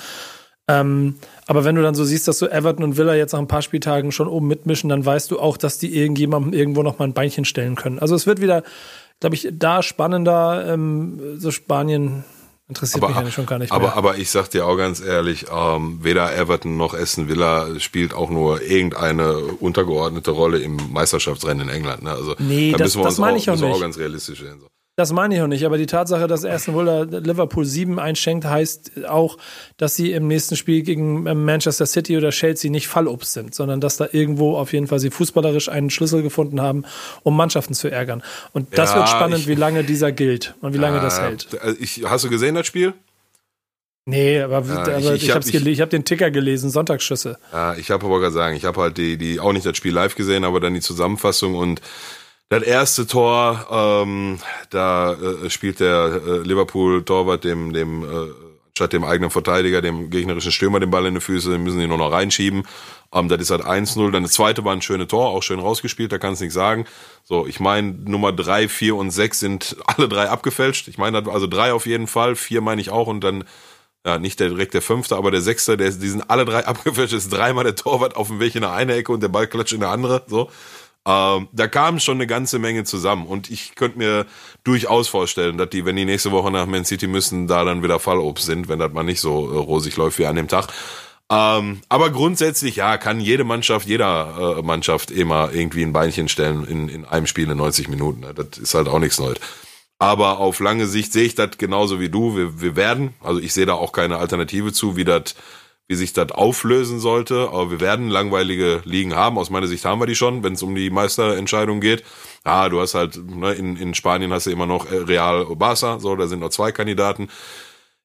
Ähm, aber wenn du dann so siehst, dass so Everton und Villa jetzt nach ein paar Spieltagen schon oben mitmischen, dann weißt du auch, dass die irgendjemandem irgendwo noch mal ein Beinchen stellen können. Also es wird wieder glaube ich, da spannender. Ähm, so Spanien interessiert aber, mich eigentlich schon gar nicht aber, mehr. Aber ich sag dir auch ganz ehrlich, ähm, weder Everton noch Aston Villa spielt auch nur irgendeine untergeordnete Rolle im Meisterschaftsrennen in England. Ne? Also nee, da das, müssen wir das uns auch, ich auch, nicht. auch ganz realistisch sehen. So. Das meine ich auch nicht, aber die Tatsache, dass Aston Villa Liverpool 7 einschenkt, heißt auch, dass sie im nächsten Spiel gegen ähm, Manchester City oder Chelsea nicht Fallobst sind, sondern dass da irgendwo auf jeden Fall sie fußballerisch einen Schlüssel gefunden haben, um Mannschaften zu ärgern. Und das ja, wird spannend, ich, wie lange dieser gilt und wie lange äh, das hält. Ich, hast du gesehen das Spiel? Nee, aber, aber ich, ich, ich habe ich, hab den Ticker gelesen, Sonntagsschüsse. Ja, ich habe aber gerade sagen, ich habe halt die, die auch nicht das Spiel live gesehen, aber dann die Zusammenfassung und das erste Tor, ähm, da äh, spielt der äh, Liverpool-Torwart dem, dem äh, statt dem eigenen Verteidiger, dem gegnerischen Stürmer den Ball in die Füße, den müssen die nur noch reinschieben. Ähm, das ist halt 1-0. Dann das zweite war ein schönes Tor, auch schön rausgespielt, da kannst du nichts sagen. So, ich meine, Nummer drei, vier und sechs sind alle drei abgefälscht. Ich meine, also drei auf jeden Fall, vier meine ich auch und dann ja, nicht der, direkt der fünfte, aber der sechste, der, die sind alle drei abgefälscht, ist dreimal der Torwart auf dem Weg in der eine Ecke und der Ball klatscht in der andere, so. Ähm, da kam schon eine ganze Menge zusammen und ich könnte mir durchaus vorstellen, dass die, wenn die nächste Woche nach Man City müssen, da dann wieder Fallobst sind, wenn das mal nicht so äh, rosig läuft wie an dem Tag. Ähm, aber grundsätzlich, ja, kann jede Mannschaft, jeder äh, Mannschaft immer irgendwie ein Beinchen stellen in, in einem Spiel in 90 Minuten. Ne? Das ist halt auch nichts Neues. Aber auf lange Sicht sehe ich das genauso wie du. Wir, wir werden, also ich sehe da auch keine Alternative zu, wie das wie sich das auflösen sollte. Aber wir werden langweilige Ligen haben. Aus meiner Sicht haben wir die schon, wenn es um die Meisterentscheidung geht. Ah, du hast halt, ne, in, in Spanien hast du immer noch äh, Real Barca, so, da sind noch zwei Kandidaten.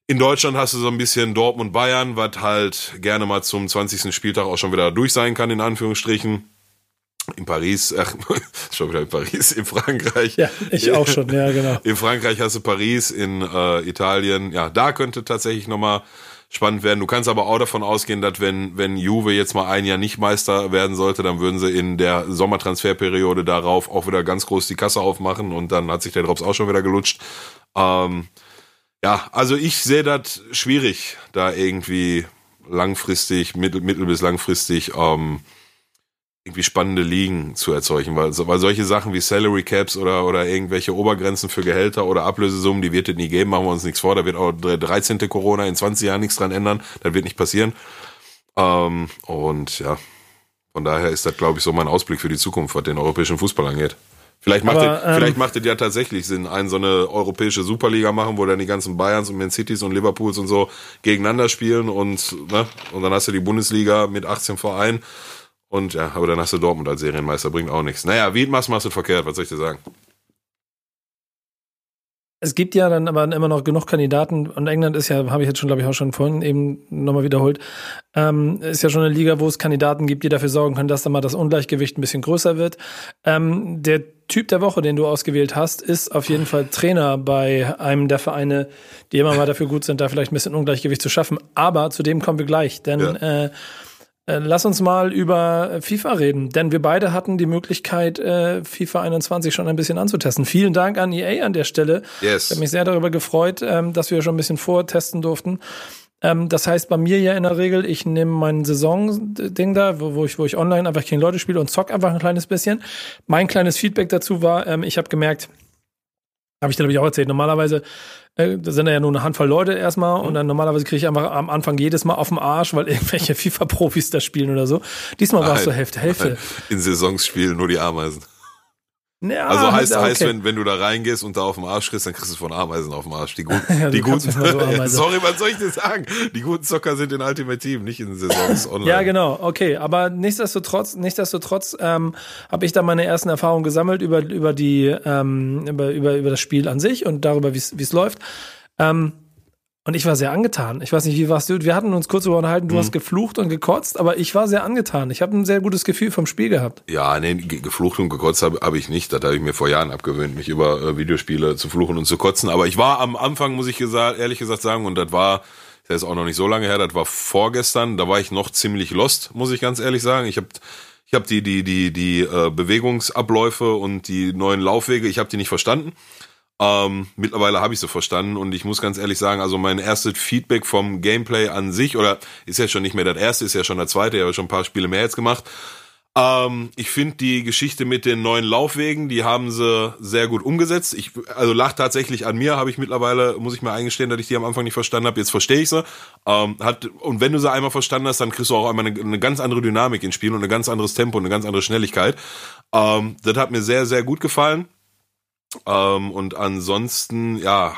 In Deutschland hast du so ein bisschen Dortmund Bayern, was halt gerne mal zum 20. Spieltag auch schon wieder durch sein kann, in Anführungsstrichen. In Paris, ach, schon wieder in Paris, in Frankreich. Ja, ich auch schon, ja, genau. In Frankreich hast du Paris, in äh, Italien, ja, da könnte tatsächlich nochmal spannend werden. Du kannst aber auch davon ausgehen, dass wenn, wenn Juve jetzt mal ein Jahr nicht Meister werden sollte, dann würden sie in der Sommertransferperiode darauf auch wieder ganz groß die Kasse aufmachen und dann hat sich der Drops auch schon wieder gelutscht. Ähm, ja, also ich sehe das schwierig, da irgendwie langfristig, mittel, mittel bis langfristig ähm, irgendwie spannende Ligen zu erzeugen, weil, weil solche Sachen wie Salary Caps oder, oder irgendwelche Obergrenzen für Gehälter oder Ablösesummen, die wird es nie geben, machen wir uns nichts vor, da wird auch der 13. Corona in 20 Jahren nichts dran ändern, das wird nicht passieren. Ähm, und ja, von daher ist das, glaube ich, so mein Ausblick für die Zukunft, was den europäischen Fußball angeht. Vielleicht macht, Aber, es, ähm, vielleicht macht es ja tatsächlich Sinn, einen so eine europäische Superliga machen, wo dann die ganzen Bayerns und Man Cities und Liverpools und so gegeneinander spielen und, ne, und dann hast du die Bundesliga mit 18 Vereinen und ja, aber dann hast du Dortmund als Serienmeister, bringt auch nichts. Naja, wie machst, machst du verkehrt, was soll ich dir sagen? Es gibt ja dann aber immer noch genug Kandidaten und England ist ja, habe ich jetzt schon, glaube ich, auch schon vorhin eben nochmal wiederholt, ähm, ist ja schon eine Liga, wo es Kandidaten gibt, die dafür sorgen können, dass da mal das Ungleichgewicht ein bisschen größer wird. Ähm, der Typ der Woche, den du ausgewählt hast, ist auf jeden Fall Trainer bei einem der Vereine, die immer mal dafür gut sind, da vielleicht ein bisschen Ungleichgewicht zu schaffen. Aber zu dem kommen wir gleich, denn ja. äh, lass uns mal über FIFA reden, denn wir beide hatten die Möglichkeit, äh, FIFA 21 schon ein bisschen anzutesten. Vielen Dank an EA an der Stelle. Yes. Ich habe mich sehr darüber gefreut, ähm, dass wir schon ein bisschen vortesten durften. Ähm, das heißt bei mir ja in der Regel, ich nehme mein Saison-Ding da, wo, wo, ich, wo ich online einfach gegen Leute spiele und zock einfach ein kleines bisschen. Mein kleines Feedback dazu war, ähm, ich habe gemerkt, habe ich dir, glaube ich, auch erzählt. Normalerweise äh, da sind ja nur eine Handvoll Leute erstmal und dann normalerweise kriege ich einfach am Anfang jedes Mal auf den Arsch, weil irgendwelche FIFA-Profis da spielen oder so. Diesmal war es so Hälfte, Hälfte. In Saisons spielen nur die Ameisen. Ja, also heißt, okay. heißt wenn, wenn du da reingehst und da auf dem Arsch kriegst, dann kriegst du von Ameisen auf dem Arsch. Die guten, ja, die guten, so sorry, was soll ich dir sagen? Die guten Zocker sind in Ultimate Team, nicht in Saisons online. Ja, genau, okay. Aber nichtsdestotrotz, nichtsdestotrotz ähm, habe ich da meine ersten Erfahrungen gesammelt über, über die, ähm, über, über, über das Spiel an sich und darüber, wie es läuft. Ähm, und ich war sehr angetan. Ich weiß nicht, wie warst du? Wir hatten uns kurz darüber unterhalten, du mhm. hast geflucht und gekotzt, aber ich war sehr angetan. Ich habe ein sehr gutes Gefühl vom Spiel gehabt. Ja, nee, geflucht und gekotzt habe hab ich nicht. Das habe ich mir vor Jahren abgewöhnt, mich über äh, Videospiele zu fluchen und zu kotzen. Aber ich war am Anfang, muss ich gesagt, ehrlich gesagt sagen, und das war, das ist auch noch nicht so lange her, das war vorgestern, da war ich noch ziemlich lost, muss ich ganz ehrlich sagen. Ich habe ich hab die, die, die, die äh, Bewegungsabläufe und die neuen Laufwege, ich habe die nicht verstanden. Ähm, mittlerweile habe ich sie verstanden und ich muss ganz ehrlich sagen, also mein erstes Feedback vom Gameplay an sich, oder ist ja schon nicht mehr das erste, ist ja schon der zweite, ich habe schon ein paar Spiele mehr jetzt gemacht. Ähm, ich finde die Geschichte mit den neuen Laufwegen, die haben sie sehr gut umgesetzt. Ich, also lach tatsächlich an mir, habe ich mittlerweile, muss ich mir eingestehen, dass ich die am Anfang nicht verstanden habe. Jetzt verstehe ich sie. Ähm, hat, und wenn du sie einmal verstanden hast, dann kriegst du auch einmal eine, eine ganz andere Dynamik ins Spiel und ein ganz anderes Tempo und eine ganz andere Schnelligkeit. Ähm, das hat mir sehr, sehr gut gefallen. Ähm, und ansonsten, ja,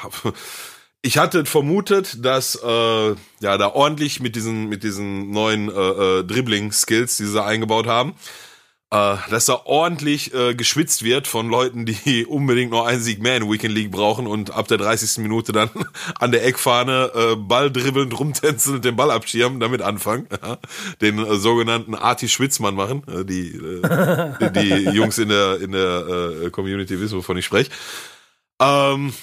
ich hatte vermutet, dass äh, ja da ordentlich mit diesen mit diesen neuen äh, äh, Dribbling-Skills, die sie eingebaut haben, äh, dass da ordentlich äh, geschwitzt wird von Leuten, die unbedingt noch einen Sieg mehr in Weekend League brauchen und ab der 30. Minute dann an der Eckfahne äh, Ball dribbelnd rumtänzeln und den Ball abschirmen, damit anfangen. Ja. Den äh, sogenannten Arti Schwitzmann machen. Äh, die, äh, die, die Jungs in der, in der äh, Community wissen, wovon ich spreche. Ähm,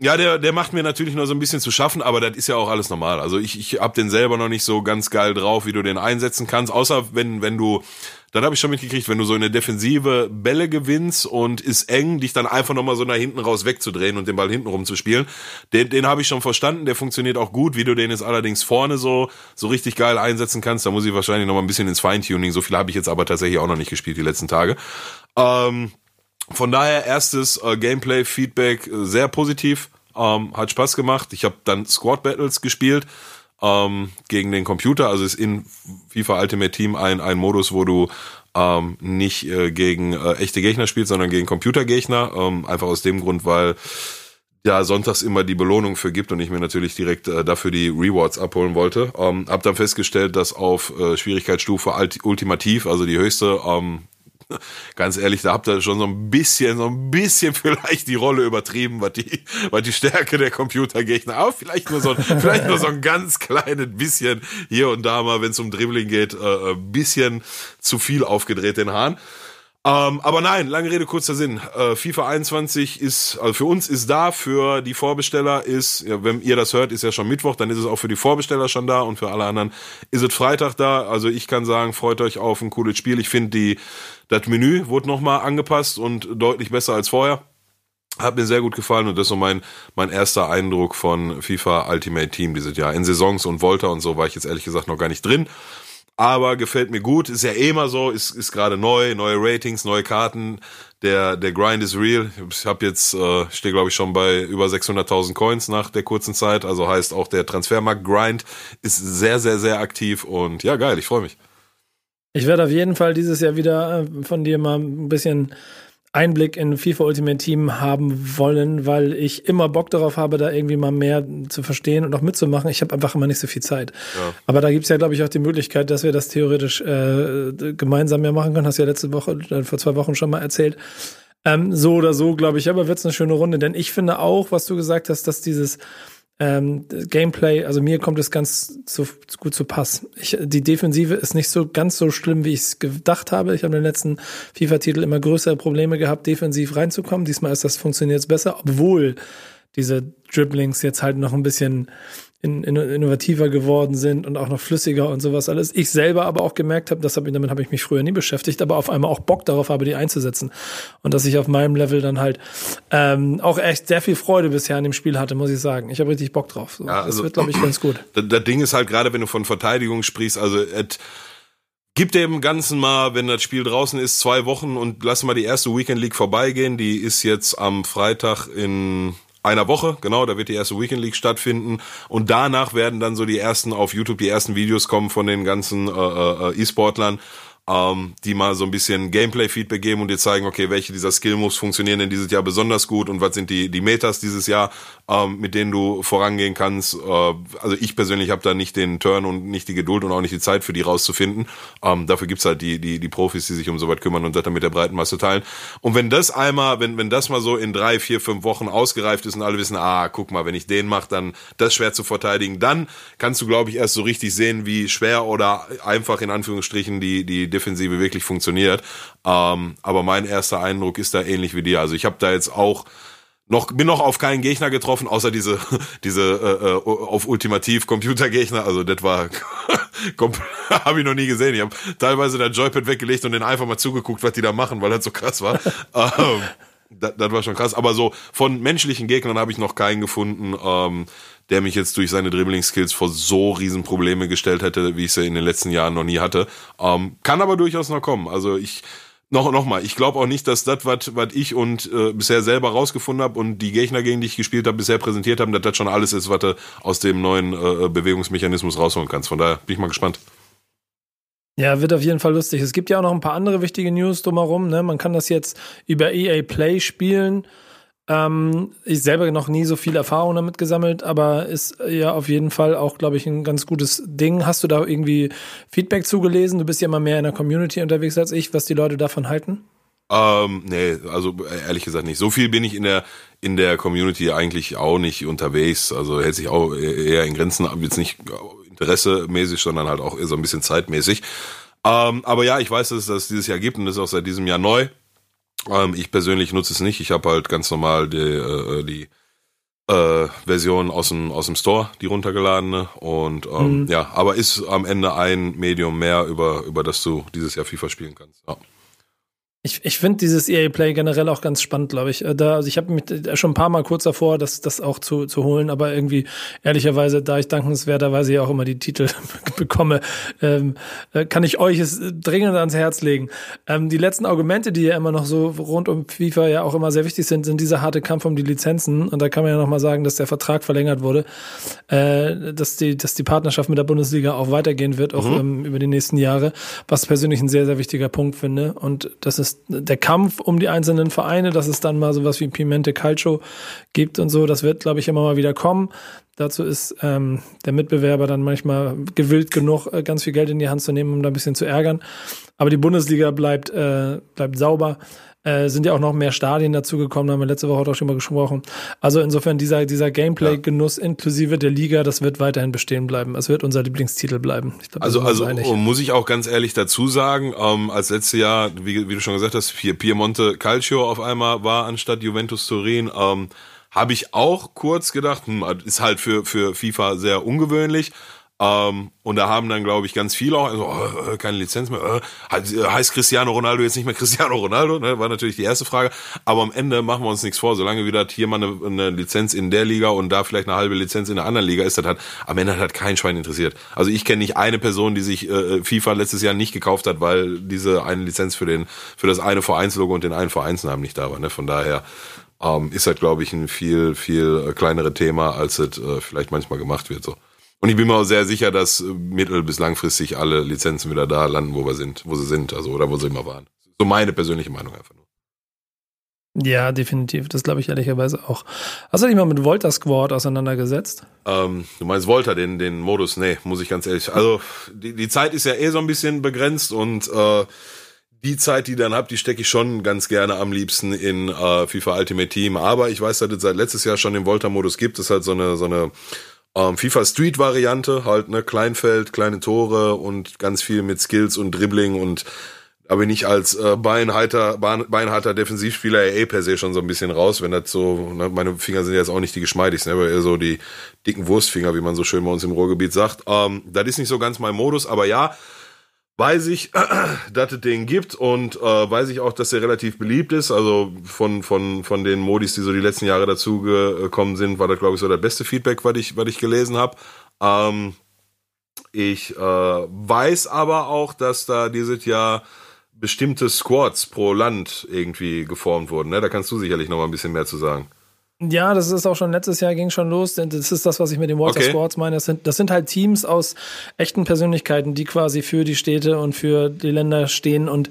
ja, der, der macht mir natürlich noch so ein bisschen zu schaffen, aber das ist ja auch alles normal. Also ich, ich hab den selber noch nicht so ganz geil drauf, wie du den einsetzen kannst. Außer wenn, wenn du, dann habe ich schon mitgekriegt, wenn du so eine Defensive Bälle gewinnst und ist eng, dich dann einfach nochmal so nach hinten raus wegzudrehen und den Ball hinten rum zu spielen. Den, den habe ich schon verstanden, der funktioniert auch gut. Wie du den jetzt allerdings vorne so, so richtig geil einsetzen kannst, da muss ich wahrscheinlich noch mal ein bisschen ins Feintuning. So viel habe ich jetzt aber tatsächlich auch noch nicht gespielt die letzten Tage. Ähm, von daher erstes äh, Gameplay-Feedback äh, sehr positiv, ähm, hat Spaß gemacht. Ich habe dann Squad Battles gespielt ähm, gegen den Computer. Also ist in FIFA Ultimate Team ein, ein Modus, wo du ähm, nicht äh, gegen äh, echte Gegner spielst, sondern gegen Computergegner. Ähm, einfach aus dem Grund, weil ja sonntags immer die Belohnung für gibt und ich mir natürlich direkt äh, dafür die Rewards abholen wollte. Ähm, hab dann festgestellt, dass auf äh, Schwierigkeitsstufe Ultimativ, also die höchste, ähm, ganz ehrlich, da habt ihr schon so ein bisschen, so ein bisschen vielleicht die Rolle übertrieben, was die, was die Stärke der Computergegner, aber vielleicht nur so ein, vielleicht nur so ein ganz kleines bisschen hier und da mal, wenn es um Dribbling geht, äh, ein bisschen zu viel aufgedreht den Haaren. Ähm, aber nein, lange Rede, kurzer Sinn. Äh, FIFA 21 ist, also für uns ist da, für die Vorbesteller ist, ja, wenn ihr das hört, ist ja schon Mittwoch, dann ist es auch für die Vorbesteller schon da und für alle anderen ist es Freitag da. Also ich kann sagen, freut euch auf ein cooles Spiel. Ich finde die, das Menü wurde nochmal angepasst und deutlich besser als vorher. Hat mir sehr gut gefallen und das ist so mein, mein erster Eindruck von FIFA Ultimate Team dieses Jahr. In Saisons und Volta und so war ich jetzt ehrlich gesagt noch gar nicht drin. Aber gefällt mir gut, ist ja eh immer so, ist, ist gerade neu, neue Ratings, neue Karten. Der, der Grind ist real. Ich habe jetzt, äh, stehe glaube ich schon bei über 600.000 Coins nach der kurzen Zeit. Also heißt auch der Transfermarkt Grind ist sehr, sehr, sehr aktiv und ja, geil, ich freue mich. Ich werde auf jeden Fall dieses Jahr wieder äh, von dir mal ein bisschen Einblick in FIFA Ultimate Team haben wollen, weil ich immer Bock darauf habe, da irgendwie mal mehr zu verstehen und auch mitzumachen. Ich habe einfach immer nicht so viel Zeit. Ja. Aber da gibt's ja, glaube ich, auch die Möglichkeit, dass wir das theoretisch äh, gemeinsam mehr machen können. Hast du ja letzte Woche, äh, vor zwei Wochen schon mal erzählt. Ähm, so oder so, glaube ich, aber wird's eine schöne Runde. Denn ich finde auch, was du gesagt hast, dass dieses ähm, Gameplay, also mir kommt es ganz zu, gut zu Pass. Ich, die Defensive ist nicht so ganz so schlimm, wie ich es gedacht habe. Ich habe in den letzten FIFA-Titel immer größere Probleme gehabt, defensiv reinzukommen. Diesmal ist das funktioniert es besser, obwohl diese Dribblings jetzt halt noch ein bisschen in, in, innovativer geworden sind und auch noch flüssiger und sowas alles. Ich selber aber auch gemerkt habe, das hab, damit habe ich mich früher nie beschäftigt, aber auf einmal auch Bock darauf habe, die einzusetzen. Und dass ich auf meinem Level dann halt ähm, auch echt sehr viel Freude bisher an dem Spiel hatte, muss ich sagen. Ich habe richtig Bock drauf. So, ja, also, das wird, glaube ich, ganz gut. Das, das Ding ist halt gerade, wenn du von Verteidigung sprichst, also et, Gib dem Ganzen mal, wenn das Spiel draußen ist, zwei Wochen und lass mal die erste Weekend League vorbeigehen. Die ist jetzt am Freitag in einer Woche, genau, da wird die erste Weekend League stattfinden. Und danach werden dann so die ersten auf YouTube die ersten Videos kommen von den ganzen äh, äh, äh E-Sportlern ähm, die mal so ein bisschen Gameplay-Feedback geben und dir zeigen, okay, welche dieser Skill-Moves funktionieren denn dieses Jahr besonders gut und was sind die, die Metas dieses Jahr, ähm, mit denen du vorangehen kannst. Äh, also ich persönlich habe da nicht den Turn und nicht die Geduld und auch nicht die Zeit für die rauszufinden. Ähm, dafür gibt's halt die, die, die Profis, die sich um sowas kümmern und das dann mit der breiten Masse teilen. Und wenn das einmal, wenn, wenn das mal so in drei, vier, fünf Wochen ausgereift ist und alle wissen, ah, guck mal, wenn ich den mache, dann das schwer zu verteidigen, dann kannst du, glaube ich, erst so richtig sehen, wie schwer oder einfach in Anführungsstrichen die, die Defensive wirklich funktioniert. Ähm, aber mein erster Eindruck ist da ähnlich wie dir. Also ich habe da jetzt auch noch bin noch auf keinen Gegner getroffen, außer diese diese äh, äh auf ultimativ Computergegner. Also das war habe ich noch nie gesehen. Ich habe teilweise der Joypad weggelegt und den einfach mal zugeguckt, was die da machen, weil das so krass war. ähm, das, das war schon krass. Aber so von menschlichen Gegnern habe ich noch keinen gefunden. Ähm, der mich jetzt durch seine Dribbling-Skills vor so riesen Probleme gestellt hätte, wie ich sie in den letzten Jahren noch nie hatte. Ähm, kann aber durchaus noch kommen. Also ich noch noch mal, ich glaube auch nicht, dass das, was ich und äh, bisher selber rausgefunden habe und die Gegner, gegen die ich gespielt habe, bisher präsentiert haben, dass das schon alles ist, was du aus dem neuen äh, Bewegungsmechanismus rausholen kannst. Von daher bin ich mal gespannt. Ja, wird auf jeden Fall lustig. Es gibt ja auch noch ein paar andere wichtige News drumherum. Ne? Man kann das jetzt über EA Play spielen. Ähm, ich selber noch nie so viel Erfahrung damit gesammelt, aber ist ja auf jeden Fall auch, glaube ich, ein ganz gutes Ding. Hast du da irgendwie Feedback zugelesen? Du bist ja mal mehr in der Community unterwegs als ich, was die Leute davon halten? Ähm, nee, also ehrlich gesagt nicht. So viel bin ich in der in der Community eigentlich auch nicht unterwegs. Also hält sich auch eher in Grenzen jetzt nicht interessemäßig, sondern halt auch so ein bisschen zeitmäßig. Ähm, aber ja, ich weiß, dass es das dieses Jahr gibt und das ist auch seit diesem Jahr neu. Ähm, ich persönlich nutze es nicht. Ich habe halt ganz normal die, äh, die äh, Version aus dem, aus dem Store, die runtergeladene. Und ähm, mhm. ja, aber ist am Ende ein Medium mehr, über, über das du dieses Jahr FIFA spielen kannst. Ja. Ich, ich finde dieses EA Play generell auch ganz spannend, glaube ich. Äh, da, also ich habe mich äh, schon ein paar Mal kurz davor, das, das auch zu, zu holen, aber irgendwie ehrlicherweise, da ich dankenswerterweise ja auch immer die Titel bekomme, ähm, äh, kann ich euch es dringend ans Herz legen. Ähm, die letzten Argumente, die ja immer noch so rund um FIFA ja auch immer sehr wichtig sind, sind dieser harte Kampf um die Lizenzen. Und da kann man ja noch mal sagen, dass der Vertrag verlängert wurde, äh, dass die, dass die Partnerschaft mit der Bundesliga auch weitergehen wird, auch mhm. ähm, über die nächsten Jahre, was persönlich ein sehr, sehr wichtiger Punkt finde. Und das ist der Kampf um die einzelnen Vereine, dass es dann mal sowas wie Pimente Calcio gibt und so, das wird, glaube ich, immer mal wieder kommen. Dazu ist ähm, der Mitbewerber dann manchmal gewillt genug, äh, ganz viel Geld in die Hand zu nehmen, um da ein bisschen zu ärgern. Aber die Bundesliga bleibt, äh, bleibt sauber. Äh, sind ja auch noch mehr Stadien dazugekommen, haben wir letzte Woche auch schon mal gesprochen. Also insofern dieser, dieser Gameplay-Genuss inklusive der Liga, das wird weiterhin bestehen bleiben. Es wird unser Lieblingstitel bleiben. Ich glaub, also, also muss ich auch ganz ehrlich dazu sagen, ähm, als letztes Jahr, wie, wie du schon gesagt hast, hier Piemonte Calcio auf einmal war anstatt Juventus Turin, ähm, habe ich auch kurz gedacht, hm, ist halt für, für FIFA sehr ungewöhnlich. Ähm, und da haben dann, glaube ich, ganz viele auch, also, äh, keine Lizenz mehr, äh, heißt Cristiano Ronaldo jetzt nicht mehr Cristiano Ronaldo, ne? war natürlich die erste Frage. Aber am Ende machen wir uns nichts vor, solange wieder hier mal eine, eine Lizenz in der Liga und da vielleicht eine halbe Lizenz in der anderen Liga ist, das hat, am Ende hat kein Schwein interessiert. Also ich kenne nicht eine Person, die sich äh, FIFA letztes Jahr nicht gekauft hat, weil diese eine Lizenz für den, für das eine Vereinslogo und den einen Vereinsnamen nicht da war. Ne? Von daher ähm, ist halt, glaube ich, ein viel, viel kleinere Thema, als es äh, vielleicht manchmal gemacht wird. So. Und ich bin mir auch sehr sicher, dass mittel- bis langfristig alle Lizenzen wieder da landen, wo wir sind, wo sie sind, also oder wo sie immer waren. So meine persönliche Meinung einfach nur. Ja, definitiv. Das glaube ich ehrlicherweise auch. Hast du dich mal mit Volta Squad auseinandergesetzt? Ähm, du meinst Volta, den, den Modus? Nee, muss ich ganz ehrlich. Also die, die Zeit ist ja eh so ein bisschen begrenzt und äh, die Zeit, die ich dann hab, die stecke ich schon ganz gerne am liebsten in äh, FIFA Ultimate Team. Aber ich weiß, dass es seit letztes Jahr schon den Volta-Modus gibt. Das ist halt so eine, so eine ähm, FIFA Street Variante, halt ne Kleinfeld, kleine Tore und ganz viel mit Skills und Dribbling und da bin ich als äh, beinharter, beinharter Defensivspieler eh per se schon so ein bisschen raus, wenn das so, ne, meine Finger sind jetzt auch nicht die geschmeidigsten, aber eher so die dicken Wurstfinger, wie man so schön bei uns im Ruhrgebiet sagt. Ähm, das ist nicht so ganz mein Modus, aber ja, weiß ich, dass es den gibt und äh, weiß ich auch, dass er relativ beliebt ist. Also von, von, von den Modis, die so die letzten Jahre dazu gekommen sind, war das, glaube ich, so das beste Feedback, was ich, was ich gelesen habe. Ähm, ich äh, weiß aber auch, dass da dieses Jahr bestimmte Squads pro Land irgendwie geformt wurden. Ne? Da kannst du sicherlich noch mal ein bisschen mehr zu sagen. Ja, das ist auch schon letztes Jahr ging schon los. Das ist das, was ich mit den Water okay. Squads meine. Das sind, das sind halt Teams aus echten Persönlichkeiten, die quasi für die Städte und für die Länder stehen und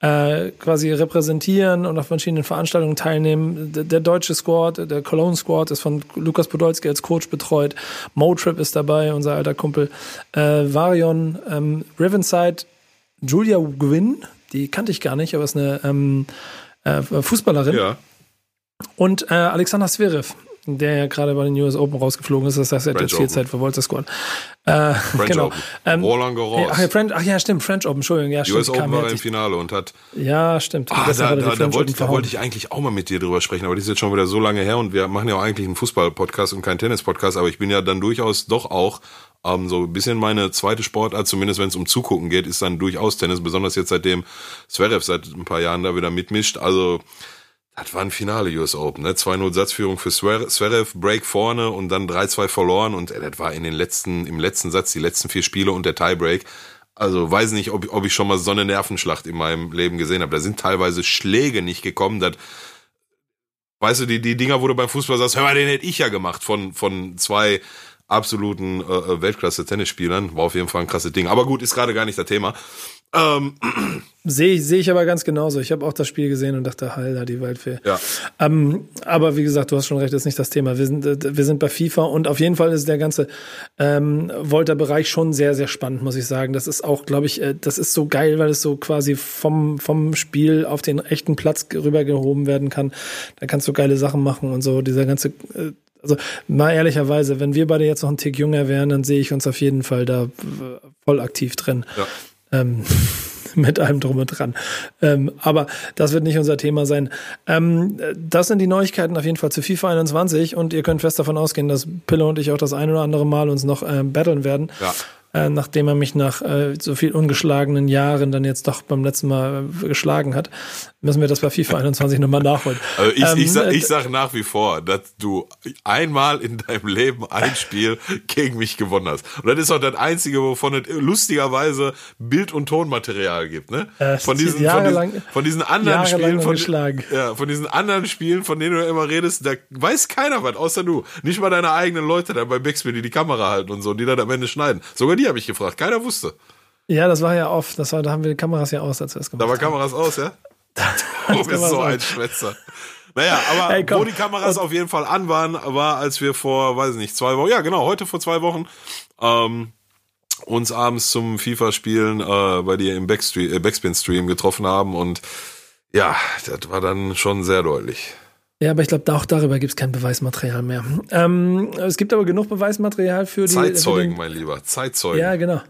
äh, quasi repräsentieren und auf verschiedenen Veranstaltungen teilnehmen. Der, der, deutsche Squad, der Cologne Squad ist von Lukas Podolski als Coach betreut. Motrip ist dabei, unser alter Kumpel. Äh, Varion, ähm, Rivenside, Julia Gwynn, die kannte ich gar nicht, aber ist eine ähm, äh, Fußballerin. Ja und äh, Alexander Zverev, der ja gerade bei den US Open rausgeflogen ist. Das heißt, er hat jetzt viel Zeit für Volta Squad. Äh, French genau. Open. Ähm, Roland Garros. Ach, French, ach, ja, stimmt, French Open, Entschuldigung. Ja, US Open war im Finale und hat. Ja, stimmt. Ah, da, da, da, wollte, da wollte ich eigentlich auch mal mit dir drüber sprechen, aber das ist jetzt schon wieder so lange her und wir machen ja auch eigentlich einen Fußball-Podcast und keinen Tennis-Podcast, aber ich bin ja dann durchaus doch auch ähm, so ein bisschen meine zweite Sportart, zumindest wenn es um Zugucken geht, ist dann durchaus Tennis, besonders jetzt seitdem Zverev seit ein paar Jahren da wieder mitmischt. Also das war ein Finale US Open, ne? 2-0 Satzführung für Zverev, Break vorne und dann 3-2 verloren und äh, das war in den letzten, im letzten Satz, die letzten vier Spiele und der Tiebreak. Also weiß nicht, ob, ob ich schon mal so eine Nervenschlacht in meinem Leben gesehen habe. Da sind teilweise Schläge nicht gekommen, das Weißt du, die, die Dinger, wo du beim Fußball sagst, hör mal, den hätte ich ja gemacht von, von zwei absoluten äh, äh Weltklasse-Tennisspielern. War auf jeden Fall ein krasses Ding. Aber gut, ist gerade gar nicht das Thema. Ähm. Sehe ich, sehe ich aber ganz genauso. Ich habe auch das Spiel gesehen und dachte, Alter, die Waldfee. Ja. Ähm, aber wie gesagt, du hast schon recht, das ist nicht das Thema. Wir sind, äh, wir sind bei FIFA und auf jeden Fall ist der ganze ähm, Volta-Bereich schon sehr, sehr spannend, muss ich sagen. Das ist auch, glaube ich, äh, das ist so geil, weil es so quasi vom, vom Spiel auf den echten Platz rübergehoben werden kann. Da kannst du geile Sachen machen und so. Dieser ganze äh, also mal ehrlicherweise, wenn wir beide jetzt noch einen Tick jünger wären, dann sehe ich uns auf jeden Fall da voll aktiv drin. Ja. Ähm, mit allem drum und dran. Ähm, aber das wird nicht unser Thema sein. Ähm, das sind die Neuigkeiten auf jeden Fall zu FIFA 21 und ihr könnt fest davon ausgehen, dass Pille und ich auch das ein oder andere Mal uns noch ähm, battlen werden. Ja äh, nachdem er mich nach äh, so viel ungeschlagenen Jahren dann jetzt doch beim letzten Mal äh, geschlagen hat, müssen wir das bei FIFA 21 nochmal nachholen. Also ich, ähm, ich, sag, ich sag nach wie vor, dass du einmal in deinem Leben ein Spiel gegen mich gewonnen hast. Und das ist auch das Einzige, wovon es lustigerweise Bild- und Tonmaterial gibt. Ne? Äh, von, diesen, von, diesen, von diesen anderen Spielen, von, ja, von diesen anderen Spielen, von denen du immer redest, da weiß keiner was, außer du. Nicht mal deine eigenen Leute da bei Backspin, die die Kamera halten und so, die dann am Ende schneiden. Sogar die habe ich gefragt. Keiner wusste. Ja, das war ja oft. Das war, da haben wir die Kameras ja aus, als wir es gemacht haben. Da war Kameras aus, ja? du bist so ein Schwätzer. Naja, aber hey, wo die Kameras auf jeden Fall an waren, war, als wir vor, weiß ich nicht, zwei Wochen, ja genau, heute vor zwei Wochen, ähm, uns abends zum FIFA-Spielen äh, bei dir im äh, Backspin-Stream getroffen haben und ja, das war dann schon sehr deutlich. Ja, aber ich glaube, auch darüber gibt es kein Beweismaterial mehr. Ähm, es gibt aber genug Beweismaterial für die. Zeitzeugen, für den, mein Lieber, Zeitzeugen. Ja, genau.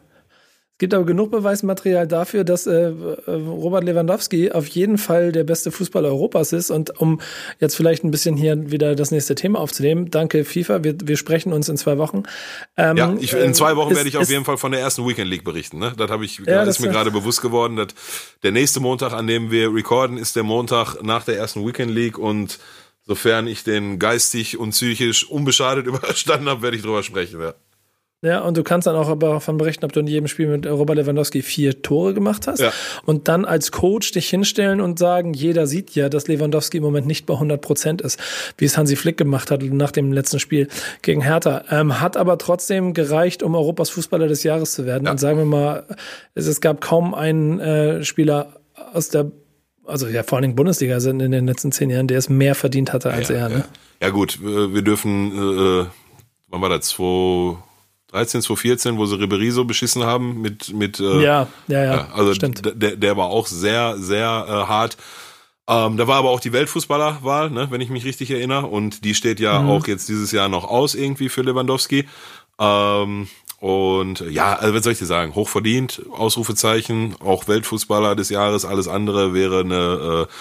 Es gibt aber genug Beweismaterial dafür, dass äh, Robert Lewandowski auf jeden Fall der beste Fußballer Europas ist. Und um jetzt vielleicht ein bisschen hier wieder das nächste Thema aufzunehmen, danke FIFA, wir, wir sprechen uns in zwei Wochen. Ähm, ja, ich, in zwei Wochen ist, werde ich auf jeden Fall von der ersten Weekend League berichten. Ne? Das habe ich, ja, das ist mir gerade bewusst geworden. Dass der nächste Montag, an dem wir recorden, ist der Montag nach der ersten Weekend League und sofern ich den geistig und psychisch unbeschadet überstanden habe, werde ich drüber sprechen. Ja. Ja, und du kannst dann auch aber davon berichten, ob du in jedem Spiel mit Robert Lewandowski vier Tore gemacht hast. Ja. Und dann als Coach dich hinstellen und sagen, jeder sieht ja, dass Lewandowski im Moment nicht bei 100 Prozent ist, wie es Hansi Flick gemacht hat nach dem letzten Spiel gegen Hertha. Ähm, hat aber trotzdem gereicht, um Europas Fußballer des Jahres zu werden. Ja. Und sagen wir mal, es, es gab kaum einen äh, Spieler aus der also ja, vor allen Dingen Bundesliga sind in den letzten zehn Jahren, der es mehr verdient hatte als ja, er. Ne? Ja. gut, wir dürfen, äh, wann war das, 2 13, 2014, wo sie Ribery so beschissen haben mit mit äh, ja, ja, ja, also stimmt. Der, der war auch sehr sehr äh, hart. Ähm, da war aber auch die Weltfußballerwahl, ne, wenn ich mich richtig erinnere, und die steht ja mhm. auch jetzt dieses Jahr noch aus irgendwie für Lewandowski. Ähm, und ja, also was soll ich dir sagen? Hochverdient, Ausrufezeichen, auch Weltfußballer des Jahres, alles andere wäre eine äh,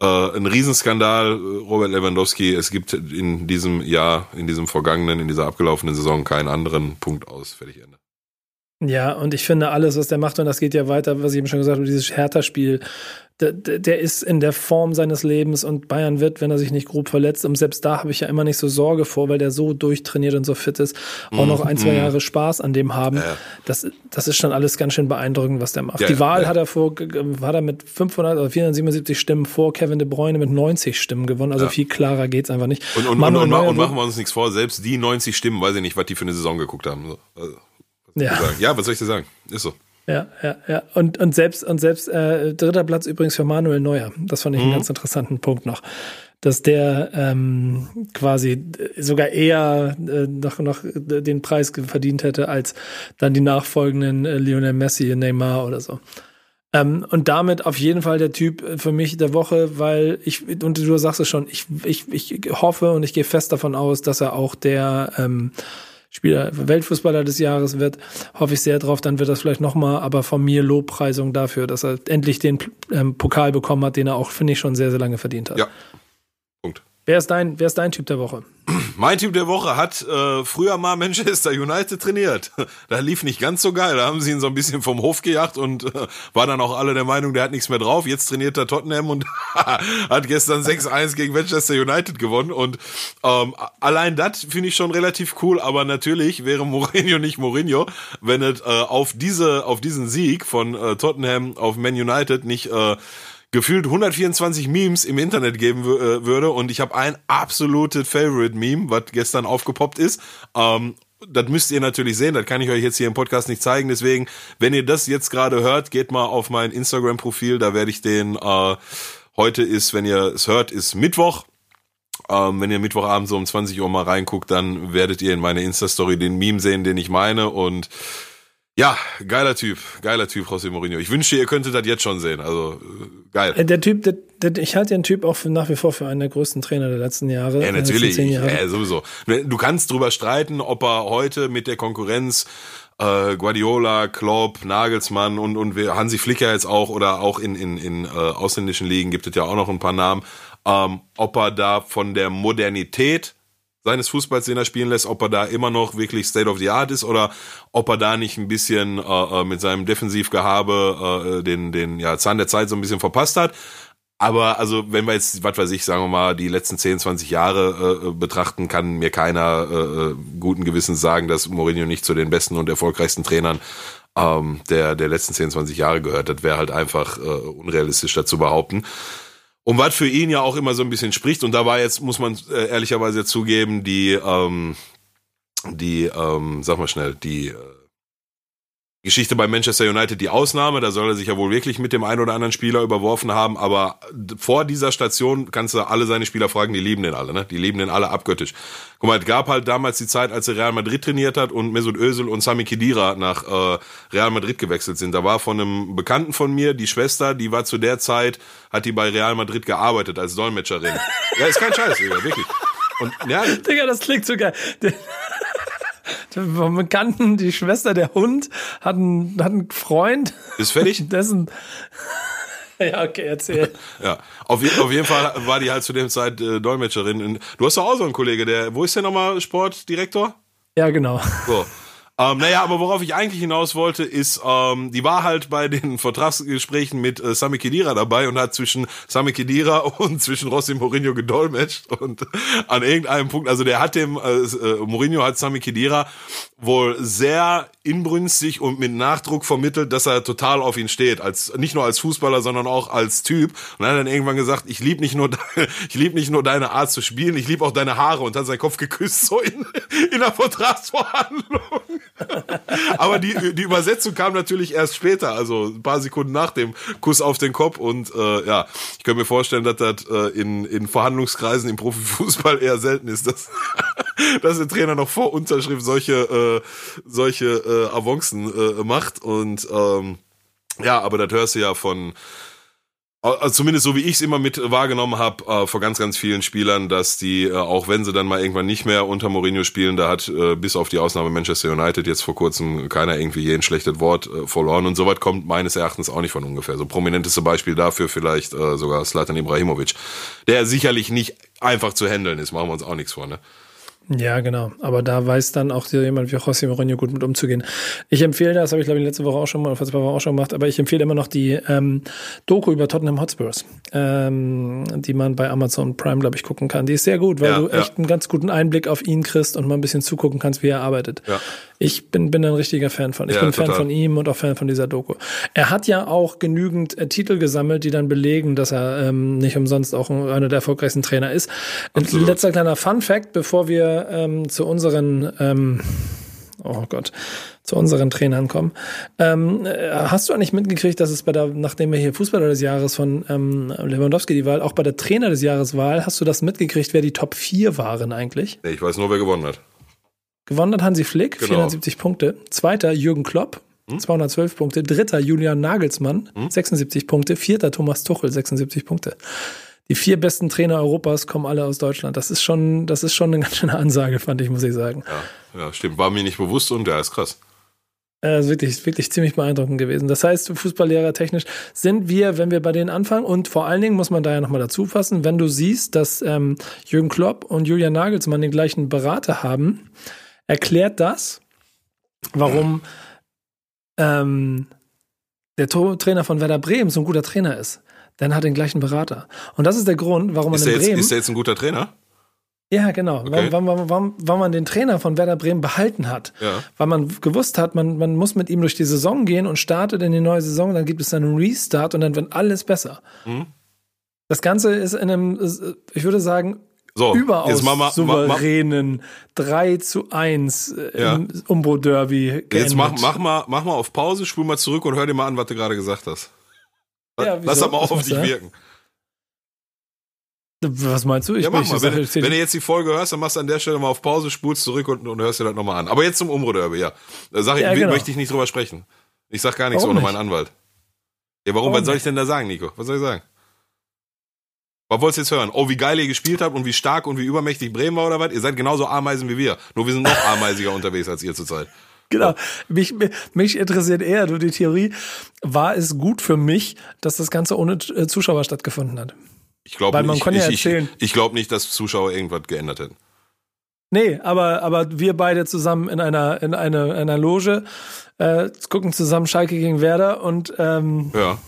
äh, ein Riesenskandal, Robert Lewandowski. Es gibt in diesem Jahr, in diesem vergangenen, in dieser abgelaufenen Saison keinen anderen Punkt aus. Fertig Ende. Ja, und ich finde alles, was der macht, und das geht ja weiter, was ich eben schon gesagt habe, dieses Hertha-Spiel, der, der ist in der Form seines Lebens und Bayern wird, wenn er sich nicht grob verletzt, und selbst da habe ich ja immer nicht so Sorge vor, weil der so durchtrainiert und so fit ist, auch noch ein, zwei mhm. Jahre Spaß an dem haben. Ja. Das, das ist schon alles ganz schön beeindruckend, was der macht. Ja, Die Wahl ja. hat er vor, hat er mit 500 oder 477 Stimmen vor Kevin De Bruyne mit 90 Stimmen gewonnen, also viel klarer geht's einfach nicht. Und, und, und, und, und machen wir uns nichts vor, selbst die 90 Stimmen, weiß ich nicht, was die für eine Saison geguckt haben. Also, ja. ja, was soll ich dir sagen? Ist so. Ja, ja, ja. Und, und selbst, und selbst äh, dritter Platz übrigens für Manuel Neuer. Das fand ich einen mhm. ganz interessanten Punkt noch. Dass der ähm, quasi sogar eher äh, noch, noch den Preis verdient hätte als dann die nachfolgenden äh, Lionel Messi, Neymar oder so. Ähm, und damit auf jeden Fall der Typ für mich der Woche, weil ich, und du sagst es schon, ich, ich, ich hoffe und ich gehe fest davon aus, dass er auch der ähm, Spieler, Weltfußballer des Jahres wird, hoffe ich sehr drauf, dann wird das vielleicht nochmal, aber von mir Lobpreisung dafür, dass er endlich den ähm, Pokal bekommen hat, den er auch, finde ich, schon sehr, sehr lange verdient hat. Ja. Wer ist dein, wer ist dein Typ der Woche? Mein Typ der Woche hat äh, früher mal Manchester United trainiert. Da lief nicht ganz so geil. Da haben sie ihn so ein bisschen vom Hof gejagt und äh, war dann auch alle der Meinung, der hat nichts mehr drauf. Jetzt trainiert er Tottenham und hat gestern 6-1 gegen Manchester United gewonnen. Und ähm, allein das finde ich schon relativ cool. Aber natürlich wäre Mourinho nicht Mourinho, wenn es äh, auf diese auf diesen Sieg von äh, Tottenham auf Man United nicht äh, gefühlt 124 Memes im Internet geben äh, würde und ich habe ein absolutes Favorite-Meme, was gestern aufgepoppt ist. Ähm, das müsst ihr natürlich sehen, das kann ich euch jetzt hier im Podcast nicht zeigen. Deswegen, wenn ihr das jetzt gerade hört, geht mal auf mein Instagram-Profil, da werde ich den, äh, heute ist, wenn ihr es hört, ist Mittwoch. Ähm, wenn ihr Mittwochabend so um 20 Uhr mal reinguckt, dann werdet ihr in meine Insta-Story den Meme sehen, den ich meine und ja, geiler Typ, geiler Typ, José Mourinho. Ich wünschte, ihr könntet das jetzt schon sehen. Also äh, geil. Äh, der Typ, der, der, ich halte den Typ auch für, nach wie vor für einen der größten Trainer der letzten Jahre. Ja, natürlich. Ja, sowieso. Du kannst drüber streiten, ob er heute mit der Konkurrenz äh, Guardiola, Klopp, Nagelsmann und, und Hansi Flicker jetzt auch oder auch in, in, in äh, ausländischen Ligen gibt es ja auch noch ein paar Namen, ähm, ob er da von der Modernität seines Fußballs, den er spielen lässt, ob er da immer noch wirklich State of the Art ist oder ob er da nicht ein bisschen äh, äh, mit seinem Defensivgehabe äh, den, den ja, Zahn der Zeit so ein bisschen verpasst hat. Aber also, wenn wir jetzt, was weiß ich, sagen wir mal, die letzten 10, 20 Jahre äh, betrachten, kann mir keiner äh, äh, guten Gewissens sagen, dass Mourinho nicht zu den besten und erfolgreichsten Trainern ähm, der, der letzten 10, 20 Jahre gehört. Das wäre halt einfach äh, unrealistisch dazu behaupten. Und was für ihn ja auch immer so ein bisschen spricht, und da war jetzt, muss man äh, ehrlicherweise zugeben, die, ähm, die, ähm, sag mal schnell, die äh, Geschichte bei Manchester United die Ausnahme, da soll er sich ja wohl wirklich mit dem einen oder anderen Spieler überworfen haben, aber vor dieser Station kannst du alle seine Spieler fragen, die lieben den alle, ne? Die lieben den alle abgöttisch. Guck mal, es gab halt damals die Zeit, als er Real Madrid trainiert hat und Mesut Özil und Sami Khedira nach äh, Real Madrid gewechselt sind. Da war von einem Bekannten von mir, die Schwester, die war zu der Zeit, hat die bei Real Madrid gearbeitet als Dolmetscherin. ja, ist kein Scheiß, wirklich. Und ja, Digga, das klingt so geil. Vom Bekannten, die Schwester, der Hund, hat einen, hat einen Freund. Ist fertig? Dessen. Ja, okay, erzähl. Ja, auf, je, auf jeden Fall war die halt zu dem Zeit äh, Dolmetscherin. Du hast doch auch so einen Kollege, der, wo ist der nochmal Sportdirektor? Ja, genau. So. Ähm, naja, aber worauf ich eigentlich hinaus wollte, ist, ähm, die war halt bei den Vertragsgesprächen mit äh, Sami Khedira dabei und hat zwischen Sami Khedira und zwischen Rossi Mourinho gedolmetscht und an irgendeinem Punkt, also der hat dem, äh, äh, Mourinho hat Sami Khedira wohl sehr inbrünstig und mit Nachdruck vermittelt, dass er total auf ihn steht, als nicht nur als Fußballer, sondern auch als Typ. Und er hat dann irgendwann gesagt, ich liebe nicht nur ich liebe nicht nur deine Art zu spielen, ich liebe auch deine Haare und hat seinen Kopf geküsst so in, in der Vertragsverhandlung. Aber die, die Übersetzung kam natürlich erst später, also ein paar Sekunden nach dem Kuss auf den Kopf. Und äh, ja, ich kann mir vorstellen, dass das äh, in, in Verhandlungskreisen im Profifußball eher selten ist, dass, dass der Trainer noch vor Unterschrift solche, äh, solche äh, Avancen äh, macht. Und ähm, ja, aber das hörst du ja von also zumindest so wie ich es immer mit wahrgenommen habe äh, vor ganz ganz vielen Spielern, dass die äh, auch wenn sie dann mal irgendwann nicht mehr unter Mourinho spielen, da hat äh, bis auf die Ausnahme Manchester United jetzt vor kurzem keiner irgendwie je ein schlechtes Wort äh, verloren und soweit kommt meines Erachtens auch nicht von ungefähr. So prominenteste Beispiel dafür vielleicht äh, sogar Slatan Ibrahimovic, der sicherlich nicht einfach zu handeln ist, machen wir uns auch nichts vor, ne? Ja, genau. Aber da weiß dann auch jemand wie José Mourinho gut mit umzugehen. Ich empfehle, das habe ich glaube ich letzte Woche auch schon mal, vor zwei Wochen auch schon gemacht, aber ich empfehle immer noch die ähm, Doku über Tottenham Hotspurs, ähm, die man bei Amazon Prime, glaube ich, gucken kann. Die ist sehr gut, weil ja, du ja. echt einen ganz guten Einblick auf ihn kriegst und mal ein bisschen zugucken kannst, wie er arbeitet. Ja. Ich bin, bin ein richtiger Fan von. Ich ja, bin total. Fan von ihm und auch Fan von dieser Doku. Er hat ja auch genügend äh, Titel gesammelt, die dann belegen, dass er ähm, nicht umsonst auch einer der erfolgreichsten Trainer ist. Absolut. Letzter kleiner Fun Fact, bevor wir ähm, zu unseren ähm, oh Gott, zu unseren Trainern kommen. Ähm, äh, hast du eigentlich mitgekriegt, dass es bei der, nachdem wir hier Fußballer des Jahres von ähm, Lewandowski die Wahl, auch bei der Trainer des Jahres Wahl, hast du das mitgekriegt, wer die Top 4 waren eigentlich? Nee, ich weiß nur, wer gewonnen hat. Gewonnen hat Hansi Flick, genau. 470 Punkte. Zweiter Jürgen Klopp, hm? 212 Punkte. Dritter Julian Nagelsmann, hm? 76 Punkte. Vierter Thomas Tuchel, 76 Punkte. Die vier besten Trainer Europas kommen alle aus Deutschland. Das ist schon, das ist schon eine ganz schöne Ansage, fand ich, muss ich sagen. Ja, ja stimmt. War mir nicht bewusst und der ist krass. Äh, wirklich, wirklich ziemlich beeindruckend gewesen. Das heißt, Fußballlehrer technisch sind wir, wenn wir bei denen anfangen und vor allen Dingen muss man da ja nochmal dazu fassen, wenn du siehst, dass ähm, Jürgen Klopp und Julian Nagelsmann den gleichen Berater haben, erklärt das, warum ähm, der Trainer von Werder Bremen so ein guter Trainer ist. Denn er hat den gleichen Berater. Und das ist der Grund, warum man ist in Bremen... Jetzt, ist er jetzt ein guter Trainer? Ja, genau. Okay. Warum, warum, warum, warum man den Trainer von Werder Bremen behalten hat. Ja. Weil man gewusst hat, man, man muss mit ihm durch die Saison gehen und startet in die neue Saison, dann gibt es einen Restart und dann wird alles besser. Mhm. Das Ganze ist in einem, ich würde sagen, so, überaus jetzt mach mal, souveränen mach, 3 zu 1 äh, ja. im Umbro-Derby Jetzt mach, mach, mal, mach mal auf Pause, spul mal zurück und hör dir mal an, was du gerade gesagt hast. Ja, Lass das mal auf dich wirken. Was meinst du? Ich ja, mach mal. Wenn, wenn, du jetzt die Folge hörst, dann machst du an der Stelle mal auf Pause, spulst zurück und, und hörst dir das nochmal an. Aber jetzt zum Umbro-Derby, ja. Da sag ich, ja, genau. möchte ich nicht drüber sprechen. Ich sag gar nichts warum ohne meinen Anwalt. Ja, warum? warum was soll ich denn da sagen, Nico? Was soll ich sagen? Was wolltest du jetzt hören? Oh, wie geil ihr gespielt habt und wie stark und wie übermächtig Bremen war oder was? Ihr seid genauso Ameisen wie wir. Nur wir sind noch ameisiger unterwegs als ihr zurzeit. Genau. Mich, mich interessiert eher nur die Theorie. War es gut für mich, dass das Ganze ohne äh, Zuschauer stattgefunden hat? Ich glaube nicht, ja ich, ich, ich glaube nicht, dass Zuschauer irgendwas geändert hätten. Nee, aber, aber wir beide zusammen in einer, in einer, in einer Loge, äh, gucken zusammen Schalke gegen Werder und ähm, ja.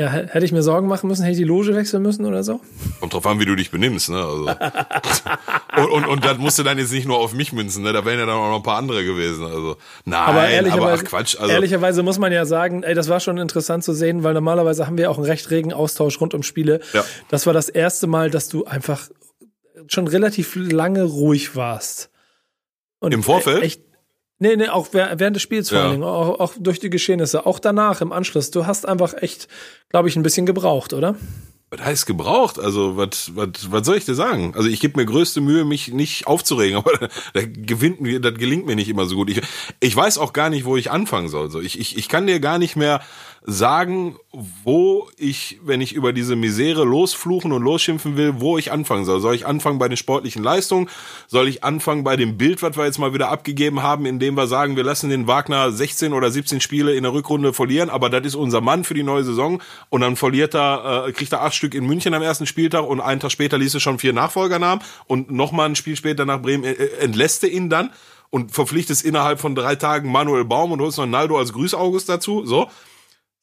Ja, hätte ich mir Sorgen machen müssen, hätte ich die Loge wechseln müssen oder so? Kommt drauf an, wie du dich benimmst, ne? Also. und, und, und das musst du dann jetzt nicht nur auf mich münzen, ne? Da wären ja dann auch noch ein paar andere gewesen. Also, nein, aber, ehrlicherweise, aber ach Quatsch. Also. Ehrlicherweise muss man ja sagen, ey, das war schon interessant zu sehen, weil normalerweise haben wir auch einen recht regen Austausch rund um Spiele. Ja. Das war das erste Mal, dass du einfach schon relativ lange ruhig warst. Und Im Vorfeld? Echt, Nee, nee, auch während des Spiels vor ja. allen Dingen, auch, auch durch die Geschehnisse, auch danach im Anschluss. Du hast einfach echt, glaube ich, ein bisschen gebraucht, oder? was heißt gebraucht? Also, was, was, was soll ich dir sagen? Also, ich gebe mir größte Mühe, mich nicht aufzuregen, aber da, da gewinnt mir, das gelingt mir nicht immer so gut. Ich, ich weiß auch gar nicht, wo ich anfangen soll. So, ich, ich, ich kann dir gar nicht mehr sagen, wo ich, wenn ich über diese Misere losfluchen und losschimpfen will, wo ich anfangen soll. Soll ich anfangen bei den sportlichen Leistungen? Soll ich anfangen bei dem Bild, was wir jetzt mal wieder abgegeben haben, indem wir sagen, wir lassen den Wagner 16 oder 17 Spiele in der Rückrunde verlieren, aber das ist unser Mann für die neue Saison und dann verliert er, äh, kriegt er acht Stück in München am ersten Spieltag und einen Tag später liest er schon vier Nachfolgernamen und nochmal ein Spiel später nach Bremen äh, entlässt er ihn dann und verpflichtet innerhalb von drei Tagen Manuel Baum und holst noch Naldo als Grüßaugust dazu, so.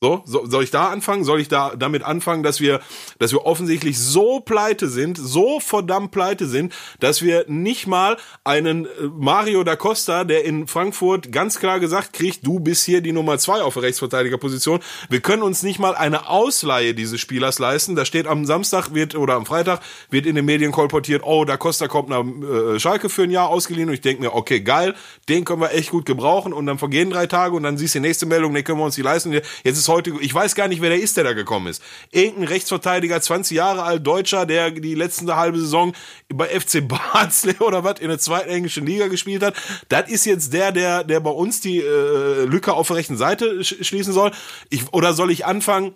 So, so, soll ich da anfangen? Soll ich da damit anfangen, dass wir, dass wir offensichtlich so pleite sind, so verdammt pleite sind, dass wir nicht mal einen äh, Mario da Costa, der in Frankfurt ganz klar gesagt kriegt, du bist hier die Nummer zwei auf der Rechtsverteidigerposition. Wir können uns nicht mal eine Ausleihe dieses Spielers leisten. Da steht am Samstag wird oder am Freitag wird in den Medien kolportiert, oh, da Costa kommt nach äh, Schalke für ein Jahr ausgeliehen und ich denke mir, okay, geil, den können wir echt gut gebrauchen und dann vergehen drei Tage und dann siehst du die nächste Meldung, den können wir uns die leisten. Jetzt ist heute, ich weiß gar nicht, wer der ist, der da gekommen ist. Irgendein Rechtsverteidiger, 20 Jahre alt, Deutscher, der die letzte halbe Saison bei FC Barnsley oder was in der zweiten englischen Liga gespielt hat. Das ist jetzt der, der, der bei uns die äh, Lücke auf der rechten Seite sch schließen soll. Ich, oder soll ich anfangen?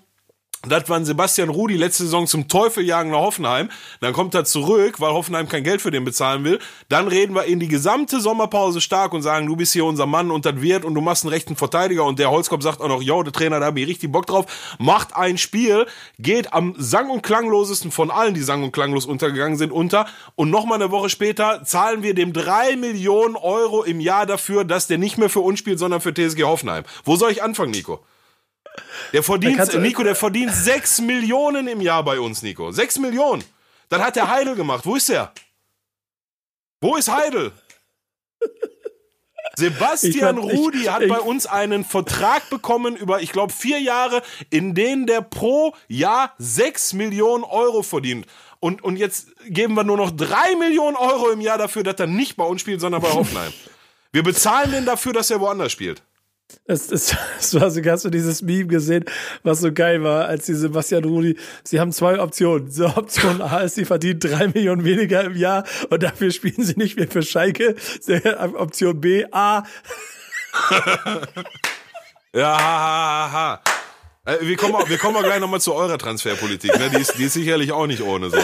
Das waren Sebastian Rudi letzte Saison zum Teufel jagen nach Hoffenheim. Dann kommt er zurück, weil Hoffenheim kein Geld für den bezahlen will. Dann reden wir in die gesamte Sommerpause stark und sagen, du bist hier unser Mann und das wird und du machst einen rechten Verteidiger. Und der Holzkopf sagt auch noch, yo, der Trainer, da hab ich richtig Bock drauf. Macht ein Spiel, geht am sang- und klanglosesten von allen, die sang- und klanglos untergegangen sind, unter. Und nochmal eine Woche später zahlen wir dem drei Millionen Euro im Jahr dafür, dass der nicht mehr für uns spielt, sondern für TSG Hoffenheim. Wo soll ich anfangen, Nico? Der verdient, Nico, der verdient 6 Millionen im Jahr bei uns, Nico. 6 Millionen. Dann hat der Heidel gemacht. Wo ist der? Wo ist Heidel? Sebastian ich mein, Rudi ich, hat ich, bei uns einen Vertrag bekommen über, ich glaube, vier Jahre, in denen der pro Jahr 6 Millionen Euro verdient. Und, und jetzt geben wir nur noch 3 Millionen Euro im Jahr dafür, dass er nicht bei uns spielt, sondern bei Hoffenheim. Wir bezahlen den dafür, dass er woanders spielt. Es, es, es war so, hast du dieses Meme gesehen, was so geil war, als die Sebastian Rudi, sie haben zwei Optionen. So Option A ist, sie verdienen drei Millionen weniger im Jahr und dafür spielen sie nicht mehr für Schalke. Option B, A. ja, ha, ha, ha. Äh, wir kommen, wir kommen mal gleich nochmal zu eurer Transferpolitik. Ne? Die, ist, die ist sicherlich auch nicht ohne so.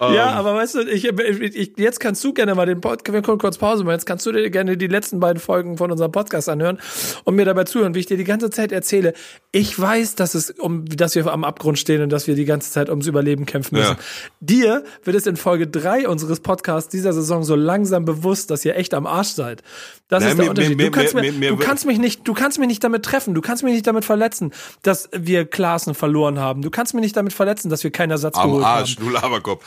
Ja, ähm. aber weißt du, ich, ich, jetzt kannst du gerne mal den Podcast, wir können kurz Pause machen, jetzt kannst du dir gerne die letzten beiden Folgen von unserem Podcast anhören und mir dabei zuhören, wie ich dir die ganze Zeit erzähle. Ich weiß, dass es um, dass wir am Abgrund stehen und dass wir die ganze Zeit ums Überleben kämpfen müssen. Ja. Dir wird es in Folge drei unseres Podcasts dieser Saison so langsam bewusst, dass ihr echt am Arsch seid. Das Nein, ist der mir, Unterschied. Mir, du, kannst mir, mir, du kannst mich nicht, du kannst mich nicht damit treffen, du kannst mich nicht damit verletzen, dass wir Klaassen verloren haben. Du kannst mich nicht damit verletzen, dass wir keinen Ersatz am geholt Arsch, haben. Du Laberkopf.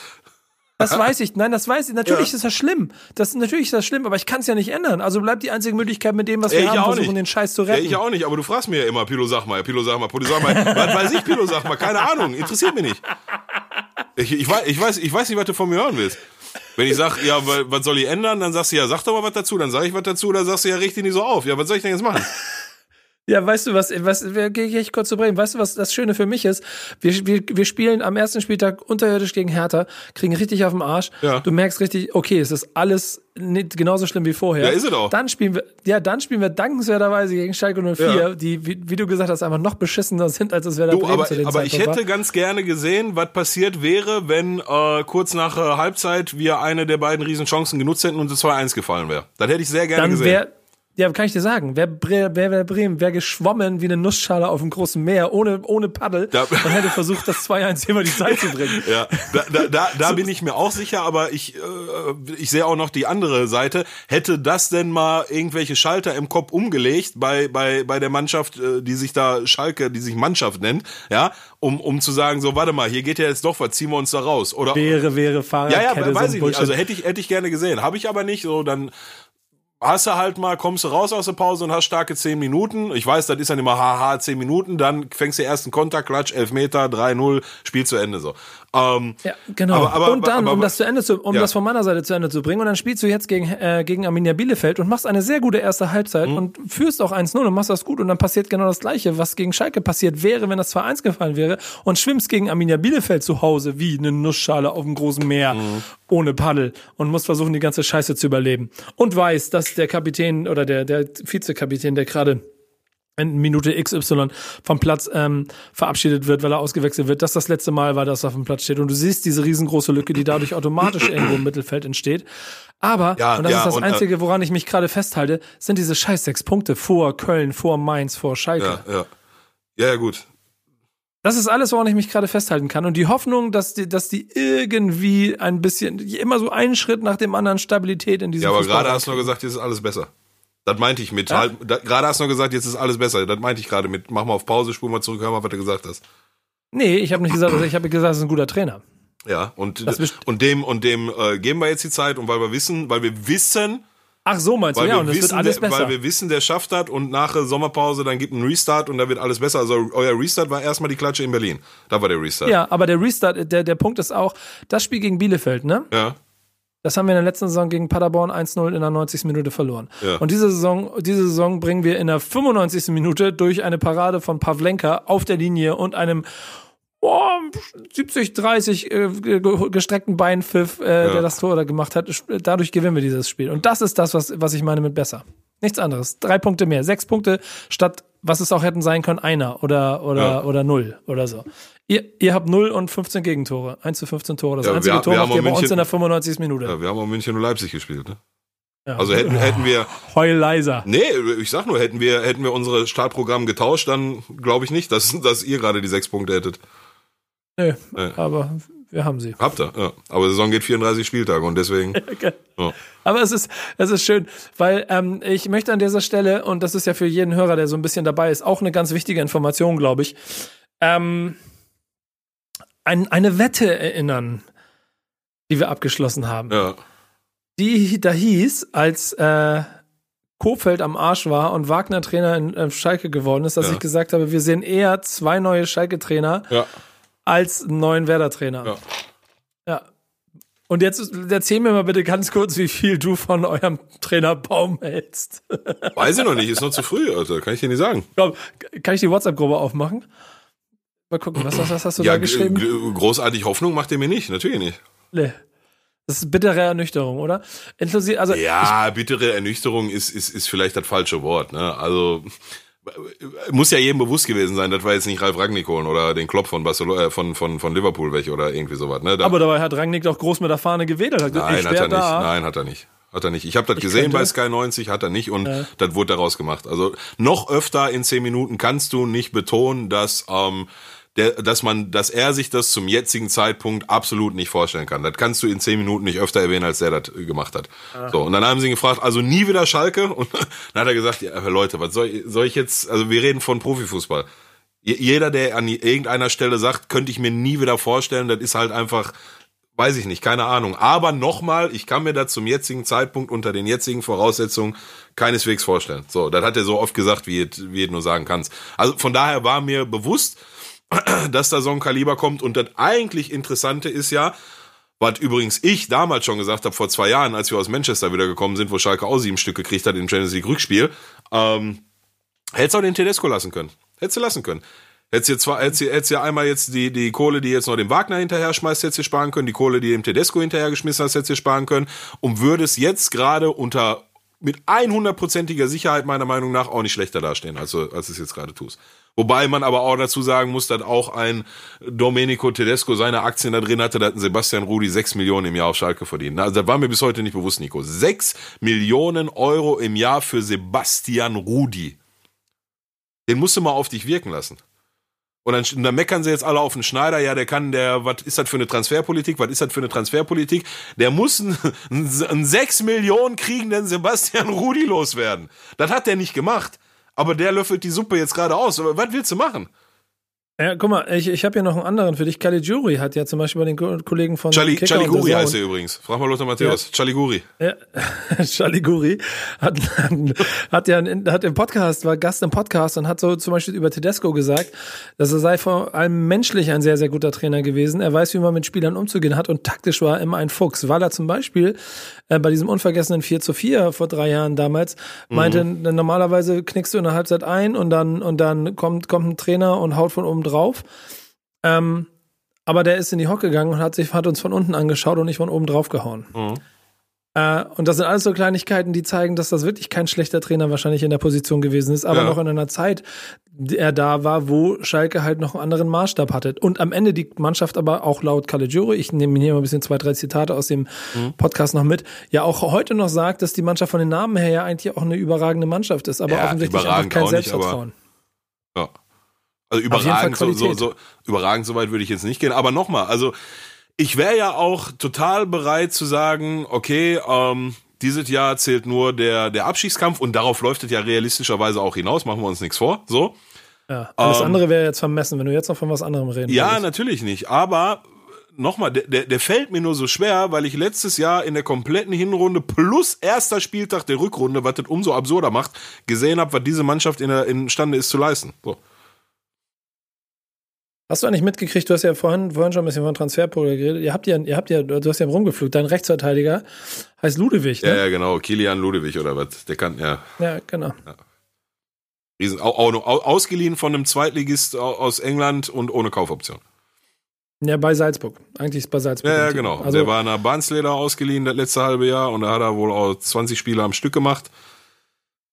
Das weiß ich. Nein, das weiß ich. Natürlich ja. ist das schlimm. Das, natürlich ist das schlimm, aber ich kann es ja nicht ändern. Also bleibt die einzige Möglichkeit mit dem, was wir ja, haben, versuchen, nicht. den Scheiß zu retten. Ja, ich auch nicht, aber du fragst mir ja immer, Pilo, sag mal, Pilo, sag mal, Pilo, sag mal. was weiß ich, Pilo, sag mal? Keine Ahnung, interessiert mich nicht. Ich, ich, weiß, ich, weiß, ich weiß nicht, was du von mir hören willst. Wenn ich sag, ja, was soll ich ändern, dann sagst du ja, sag doch mal was dazu. Dann sag ich was dazu, dann sagst du ja, richtig nicht so auf. Ja, was soll ich denn jetzt machen? Ja, weißt du was, was gehe ich kurz zu Bremen. Weißt du, was das Schöne für mich ist? Wir, wir, wir spielen am ersten Spieltag unterirdisch gegen Hertha, kriegen richtig auf den Arsch. Ja. Du merkst richtig, okay, es ist alles nicht genauso schlimm wie vorher. Ja, ist es auch. Dann spielen wir, ja, dann spielen wir dankenswerterweise gegen Schalke 04, ja. die, wie, wie, du gesagt hast, einfach noch beschissener sind, als es wäre Bremen aber, zu den Aber ich hätte war. ganz gerne gesehen, was passiert wäre, wenn äh, kurz nach äh, Halbzeit wir eine der beiden Riesenchancen genutzt hätten und es 2-1 gefallen wäre. Das hätte ich sehr gerne dann gesehen. Ja, kann ich dir sagen, wer wer, wer Bremen wäre geschwommen wie eine Nussschale auf dem großen Meer, ohne, ohne Paddel, da, und hätte versucht, das 2-1 immer die Zeit zu bringen. Ja, da, da, da, da so, bin ich mir auch sicher, aber ich, äh, ich sehe auch noch die andere Seite. Hätte das denn mal irgendwelche Schalter im Kopf umgelegt bei, bei, bei der Mannschaft, äh, die sich da Schalke, die sich Mannschaft nennt, ja, um, um zu sagen, so, warte mal, hier geht ja jetzt doch was, ziehen wir uns da raus. Oder, wäre, wäre, Fahrradkette. Ja, ja, weiß so ich nicht. Also hätte ich, hätte ich gerne gesehen. Habe ich aber nicht, so, dann hast du halt mal, kommst du raus aus der Pause und hast starke 10 Minuten. Ich weiß, das ist dann immer haha 10 Minuten, dann fängst du ersten Kontakt, Klatsch, 11 Meter, 3-0, Spiel zu Ende so. Ähm, ja, genau. Aber, aber, und dann, aber, um das zu Ende zu, um ja. das von meiner Seite zu Ende zu bringen, und dann spielst du jetzt gegen, äh, gegen Arminia Bielefeld und machst eine sehr gute erste Halbzeit Mhm. und führst auch 1-0 und machst das gut und dann passiert genau das Gleiche, was gegen Schalke passiert wäre, wenn das 2-1 gefallen wäre und schwimmst gegen Arminia Bielefeld zu Hause wie eine Nussschale auf dem großen Meer Mhm. ohne Paddel und musst versuchen, die ganze Scheiße zu überleben. Und weißt, dass der Kapitän oder der, der Vizekapitän, der gerade in Minute XY vom Platz ähm, verabschiedet wird, weil er ausgewechselt wird, dass das letzte Mal war, dass er auf dem Platz steht. Und du siehst diese riesengroße Lücke, die dadurch automatisch irgendwo im Mittelfeld entsteht. Aber, Ja, und das ja, ist das und, äh, Einzige, woran ich mich gerade festhalte, sind diese scheiß sechs Punkte vor Köln, vor Mainz, vor Schalke. ja, ja. Ja, ja, gut. Das ist alles, woran ich mich gerade festhalten kann. Und die Hoffnung, dass die, dass die irgendwie ein bisschen, immer so einen Schritt nach dem anderen Stabilität in diesem Ja, aber gerade hast du noch gesagt, jetzt ist alles besser. Das meinte ich mit. Halt, da, gerade hast du noch gesagt, jetzt ist alles besser. Das meinte ich gerade mit. Mach mal auf Pause, spul mal zurück, hör mal, was du gesagt hast. Nee, ich habe nicht gesagt, also ich habe gesagt, es ist ein guter Trainer. Ja, und, und dem, und dem äh, geben wir jetzt die Zeit und weil wir wissen, weil wir wissen, Ach so, meinst du? weil Ja, wir und es wird wissen, alles der, besser. weil wir wissen, der schafft das und nach der Sommerpause dann gibt ein Restart und da wird alles besser. Also euer Restart war erstmal die Klatsche in Berlin. Da war der Restart. Ja, aber der Restart, der, der Punkt ist auch, das Spiel gegen Bielefeld, ne? Ja. Das haben wir in der letzten Saison gegen Paderborn 1-0 in der 90. Minute verloren. Ja. Und diese Saison, diese Saison bringen wir in der 95. Minute durch eine Parade von Pavlenka auf der Linie und einem oh, 70, 30 äh, ge- gestreckten Beinpfiff, äh, der das Tor da gemacht hat. Dadurch gewinnen wir dieses Spiel. Und das ist das, was, was ich meine mit besser. Nichts anderes. Drei Punkte mehr. Sechs Punkte statt, was es auch hätten sein können, einer oder, oder, Ja. oder null oder so. Ihr, ihr habt 0 und 15 Gegentore. 1 zu 15 Tore. Das Ja, einzige wir- Tor wir macht haben ihr bei uns München- in der 95. Minute. ja. Wir haben auch München und Leipzig gespielt. Ne? Ja. Also hätten, hätten wir, Heul leiser. nee, ich sag nur, hätten wir, hätten wir unsere Startprogramm getauscht, dann glaube ich nicht, dass, dass ihr gerade die sechs Punkte hättet. Nö, Nee. aber wir haben sie. Habt ihr, ja. Aber die Saison geht 34 Spieltage und deswegen. Ja. Aber es ist, es ist schön, weil ähm, ich möchte an dieser Stelle, und das ist ja für jeden Hörer, der so ein bisschen dabei ist, auch eine ganz wichtige Information, glaube ich, ähm, ein, eine Wette erinnern, die wir abgeschlossen haben. Ja. Die da hieß, als äh, Kofeld am Arsch war und Wagner Trainer in äh, Schalke geworden ist, dass Ja. ich gesagt habe, wir sehen eher zwei neue Schalke-Trainer Ja. als einen neuen Werder-Trainer. Ja. Ja. Und jetzt erzähl mir mal bitte ganz kurz, wie viel du von eurem Trainer Baum hältst. Weiß ich noch nicht, ist noch zu früh, Alter. Kann ich dir nicht sagen. Komm, Kann ich die WhatsApp-Gruppe aufmachen? Mal gucken, was, was, hast du Ja, da geschrieben? großartig Hoffnung macht ihr mir nicht, natürlich nicht. Nee. Das ist bittere Ernüchterung, oder? Inklusive, also Ja, bittere Ernüchterung ist, ist, ist vielleicht das falsche Wort. Ne? Also muss ja jedem bewusst gewesen sein, das war jetzt nicht Ralf Ragnikon oder den Klopp von Barcelona, äh, von, von, von Liverpool weg oder irgendwie sowas. Ne? Da, aber dabei hat Rangnick doch groß mit der Fahne gewedelt. Hat nein, hat er nicht. da. Nein, hat er nicht. Hat er nicht. Ich habe das gesehen könnte. bei Sky 90, hat er nicht und das wurde daraus gemacht. Also noch öfter in zehn Minuten kannst du nicht betonen, dass ähm, der, dass man, dass er sich das zum jetzigen Zeitpunkt absolut nicht vorstellen kann. Das kannst du in zehn Minuten nicht öfter erwähnen, als der das äh, gemacht hat. So und dann haben sie ihn gefragt, also nie wieder Schalke und dann hat er gesagt, ja, Leute, was soll, ich- soll ich jetzt? Also wir reden von Profifußball. Je- Jeder, der an irgendeiner Stelle sagt, könnte ich mir nie wieder vorstellen, das ist halt einfach Weiß ich nicht, keine Ahnung. Aber nochmal, ich kann mir das zum jetzigen Zeitpunkt unter den jetzigen Voraussetzungen keineswegs vorstellen. So, das hat er so oft gesagt, wie wie es nur sagen kannst. Also von daher war mir bewusst, dass da so ein Kaliber kommt. Und das eigentlich Interessante ist ja, was übrigens ich damals schon gesagt habe, vor zwei Jahren, als wir aus Manchester wieder gekommen sind, wo Schalke auch sieben Stück gekriegt hat im Champions League Rückspiel, ähm, hättest du auch den Tedesco lassen können. Hättest du lassen können. Hättest du zwar, hättest hättest ja einmal jetzt die, die Kohle, die jetzt noch dem Wagner hinterher schmeißt, hättest du sparen können, die Kohle, die dem Tedesco hinterher geschmissen hast, hättest du sparen können und würdest jetzt gerade unter, mit 100%iger Sicherheit meiner Meinung nach auch nicht schlechter dastehen, als du, als du es jetzt gerade tust. Wobei man aber auch dazu sagen muss, dass auch ein Domenico Tedesco seine Aktien da drin hatte, da hat ein Sebastian Rudi 6 Millionen im Jahr auf Schalke verdient. Also das war mir bis heute nicht bewusst, Nico. 6 Millionen Euro im Jahr für Sebastian Rudi. Den musst du mal auf dich wirken lassen. Und dann, und dann meckern sie jetzt alle auf den Schneider, ja, der kann, der, was ist das für eine Transferpolitik, was ist das für eine Transferpolitik? Der muss einen, einen 6 Millionen kriegenden Sebastian Rudi loswerden. Das hat der nicht gemacht. Aber der löffelt die Suppe jetzt gerade aus. Aber was willst du machen? Ja, guck mal, ich, ich habe hier noch einen anderen für dich. Caligiuri hat ja zum Beispiel bei den Kollegen von Chali, Chaliguri heißt er übrigens. Frag mal Lothar Matthäus. Ja. Chaliguri. Ja. Chaliguri hat, hat ja hat im Podcast, war Gast im Podcast und hat so zum Beispiel über Tedesco gesagt, dass er sei vor allem menschlich ein sehr, sehr guter Trainer gewesen. Er weiß, wie man mit Spielern umzugehen hat und taktisch war er immer ein Fuchs. Weil er zum Beispiel äh, bei diesem unvergessenen 4 zu 4 vor drei Jahren damals meinte, mhm. normalerweise knickst du in der Halbzeit ein und dann, und dann kommt, kommt ein Trainer und haut von oben drauf. Ähm, aber der ist in die Hocke gegangen und hat sich hat uns von unten angeschaut und nicht von oben drauf gehauen. Mhm. Äh, und das sind alles so Kleinigkeiten, die zeigen, dass das wirklich kein schlechter Trainer wahrscheinlich in der Position gewesen ist, aber ja. noch in einer Zeit, er da war, wo Schalke halt noch einen anderen Maßstab hatte. Und am Ende die Mannschaft aber auch laut Caligiuri, ich nehme hier mal ein bisschen zwei, drei Zitate aus dem mhm. Podcast noch mit, ja auch heute noch sagt, dass die Mannschaft von den Namen her ja eigentlich auch eine überragende Mannschaft ist, aber ja, offensichtlich einfach kein Selbstvertrauen. Nicht, ja. Also überragend, so, so, so, überragend, so weit würde ich jetzt nicht gehen. Aber nochmal, also ich wäre ja auch total bereit zu sagen, okay, ähm, dieses Jahr zählt nur der, der Abschiedskampf und darauf läuft es ja realistischerweise auch hinaus, machen wir uns nichts vor. So. Ja, alles ähm, andere wäre jetzt vermessen, wenn du jetzt noch von was anderem reden Ja, würdest. natürlich nicht. Aber nochmal, der, der, der fällt mir nur so schwer, weil ich letztes Jahr in der kompletten Hinrunde plus erster Spieltag der Rückrunde, was das umso absurder macht, gesehen habe, was diese Mannschaft in der, imstande ist zu leisten. So. Hast du eigentlich mitgekriegt, du hast ja vorhin, vorhin schon ein bisschen von Transferpol geredet. Ihr habt ja, ihr habt ja, du hast ja rumgeflugt. Dein Rechtsverteidiger heißt Ludewig, ne? Ja, ja, genau. Kilian Ludewig oder was? Der kann, ja. Ja, genau. Ja. Riesen, auch, auch, ausgeliehen von einem Zweitligist aus England und ohne Kaufoption. Ja, bei Salzburg. Eigentlich ist bei Salzburg. Ja, ja genau. Also, der war in der Barnsleder ausgeliehen das letzte halbe Jahr und da hat er wohl auch 20 Spiele am Stück gemacht.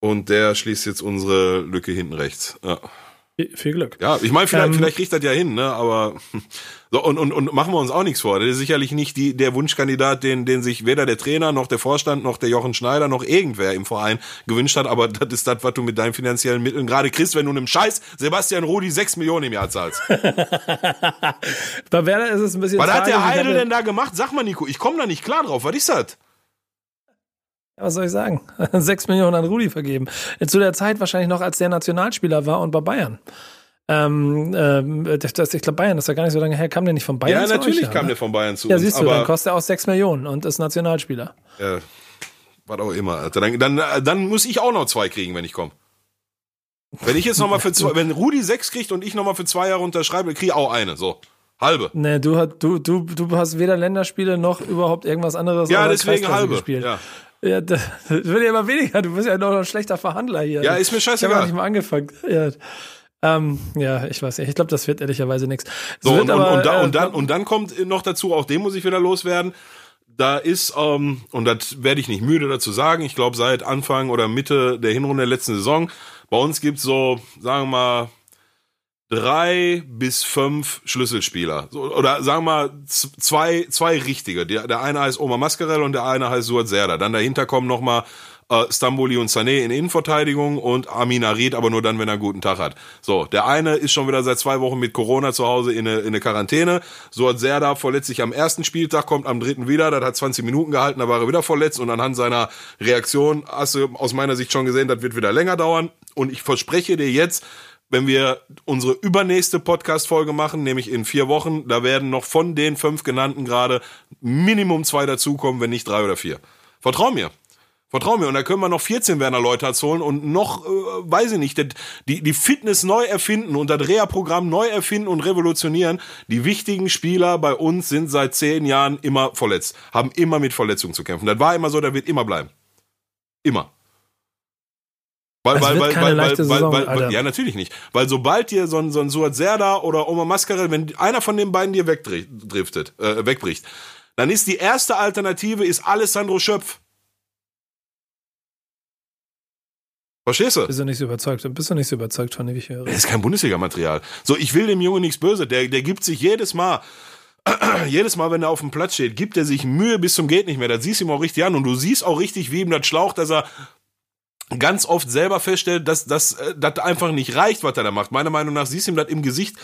Und der schließt jetzt unsere Lücke hinten rechts. Ja. Viel Glück. Ja, ich meine, vielleicht, ähm, vielleicht kriegt das ja hin, ne? Aber so, und, und, und machen wir uns auch nichts vor. Das ist sicherlich nicht die, der Wunschkandidat, den, den sich weder der Trainer noch der Vorstand noch der Jochen Schneider noch irgendwer im Verein gewünscht hat, aber das ist das, was du mit deinen finanziellen Mitteln gerade kriegst, wenn du einem Scheiß Sebastian Rudi sechs Millionen im Jahr zahlst. Bei Werder ist es ein bisschen. Was hat der Heidel denn da gemacht? Sag mal, Nico, ich komme da nicht klar drauf. Was ist das? Was soll ich sagen? Sechs Millionen an Rudi vergeben. Zu der Zeit wahrscheinlich noch, als der Nationalspieler war und bei Bayern. Ähm, äh, das, ich glaube, Bayern, das ist ja gar nicht so lange her. Kam der nicht von Bayern ja, zu natürlich euch, kam ja, der von Bayern zu ja, uns. Ja, siehst du, dann kostet er auch sechs Millionen und ist Nationalspieler. Ja, was auch immer. Alter. Dann, dann, dann muss ich auch noch zwei kriegen, wenn ich komme. Wenn ich jetzt nochmal für zwei, wenn Rudi sechs kriegt und ich nochmal für zwei Jahre unterschreibe, kriege ich auch eine. So. Halbe. Nee, du, du, du, du hast weder Länderspiele noch überhaupt irgendwas anderes. Ja, deswegen halbe. Gespielt. Ja. Ja, das wird ja immer weniger. Du bist ja noch ein schlechter Verhandler hier. Ja, ist mir scheißegal. Ich habe nicht mal angefangen. Ja. Ähm, ja, ich weiß nicht. Ich glaube, das wird ehrlicherweise nichts. So, und, aber, und, und, da, äh, und, dann, und dann kommt noch dazu, auch den muss ich wieder loswerden. Da ist, ähm, und das werde ich nicht müde dazu sagen, ich glaube, seit Anfang oder Mitte der Hinrunde der letzten Saison, bei uns gibt's so, sagen wir mal, drei bis fünf Schlüsselspieler. Oder sagen wir mal zwei, zwei richtige. Der, der eine heißt Omar Mascarell und der eine heißt Suat Serda. Dann dahinter kommen nochmal äh, Stamboli und Sané in Innenverteidigung und Amin Arid, aber nur dann, wenn er einen guten Tag hat. So, der eine ist schon wieder seit zwei Wochen mit Corona zu Hause in eine, in eine Quarantäne. Suat Serda verletzt sich am ersten Spieltag, kommt am dritten wieder, das hat 20 Minuten gehalten, da war er wieder verletzt und anhand seiner Reaktion hast du aus meiner Sicht schon gesehen, das wird wieder länger dauern. Und ich verspreche dir jetzt, wenn wir unsere übernächste Podcast-Folge machen, nämlich in vier Wochen, da werden noch von den fünf genannten gerade Minimum zwei dazukommen, wenn nicht drei oder vier. Vertrau mir. Vertrau mir. Und da können wir noch 14 Werner Leuterts holen und noch, äh, weiß ich nicht, die, die Fitness neu erfinden und das Reha-Programm neu erfinden und revolutionieren. Die wichtigen Spieler bei uns sind seit zehn Jahren immer verletzt, haben immer mit Verletzungen zu kämpfen. Das war immer so, das wird immer bleiben. Immer. Weil, weil, weil, weil, weil, Saison, weil, weil, ja, natürlich nicht. Weil sobald dir so ein, so ein Suat Serda oder Oma Mascarell, wenn einer von den beiden dir wegdriftet, äh, wegbricht, dann ist die erste Alternative ist Alessandro Schöpf. Verstehst du? Bist du nicht so überzeugt? Bist du nicht so überzeugt von dem, ich höre? Das ist kein Bundesliga-Material. So, ich will dem Jungen nichts böse. Der, der gibt sich jedes Mal, jedes Mal, wenn er auf dem Platz steht, gibt er sich Mühe bis zum geht nicht mehr. Das siehst du ihm auch richtig an. Und du siehst auch richtig, wie ihm das schlaucht, dass er ganz oft selber feststellt, dass das äh, dass einfach nicht reicht, was er da macht. Meiner Meinung nach siehst du ihm das im Gesicht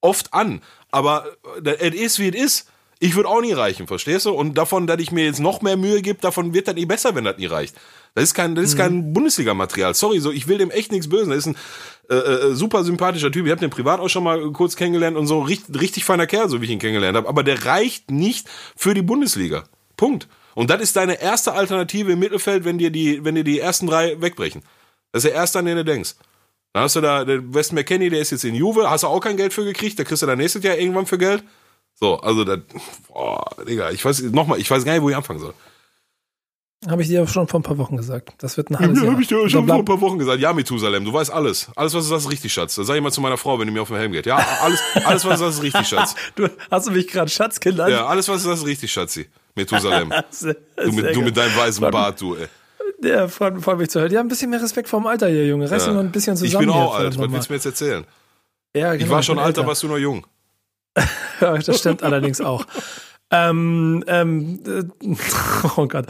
oft an. Aber äh, es ist, wie es ist. Ich würde auch nie reichen, verstehst du? Und davon, dass ich mir jetzt noch mehr Mühe gebe, davon wird das nie besser, wenn das nie reicht. Das ist kein, das ist kein mhm. Bundesliga-Material. Sorry, so ich will dem echt nichts Bösen. Das ist ein äh, äh, super sympathischer Typ. Ich habe den privat auch schon mal kurz kennengelernt und so richtig, richtig feiner Kerl, so wie ich ihn kennengelernt habe. Aber der reicht nicht für die Bundesliga. Punkt. Und das ist deine erste Alternative im Mittelfeld, wenn dir die, wenn dir die ersten drei wegbrechen. Das ist der erste, an den du denkst. Dann hast du da, der West McKenney, der ist jetzt in Juve, hast du auch kein Geld für gekriegt, da kriegst du dann nächstes Jahr irgendwann für Geld. So, also das, boah, Digga, ich weiß, nochmal, ich weiß gar nicht, wo ich anfangen soll. Habe ich dir schon vor ein paar Wochen gesagt. Das wird ein halbes ja, Jahr. Habe ich dir schon vor ein paar Wochen gesagt. Ja, Methusalem, du weißt alles. Alles, was du sagst, ist richtig, Schatz. Das sag ich mal zu meiner Frau, wenn die mir auf den Helm geht. Ja, alles, alles was du sagst, ist richtig, Schatz. du, hast du mich gerade Schatz genannt? Ja, alles, was du sagst, ist richtig, Schatzi. Methusalem. du, mit, du mit deinem weißen Bart, du, ey. Ja, freut, freut mich zu hören. Ja, ein bisschen mehr Respekt vorm Alter hier, Junge. Reiß ja. noch ein bisschen zusammen. Ich bin auch alt. Was willst du mir jetzt erzählen? Ja, genau, ich war schon alter, warst du noch jung. ja, das stimmt allerdings auch. Ähm, ähm, äh, oh Gott.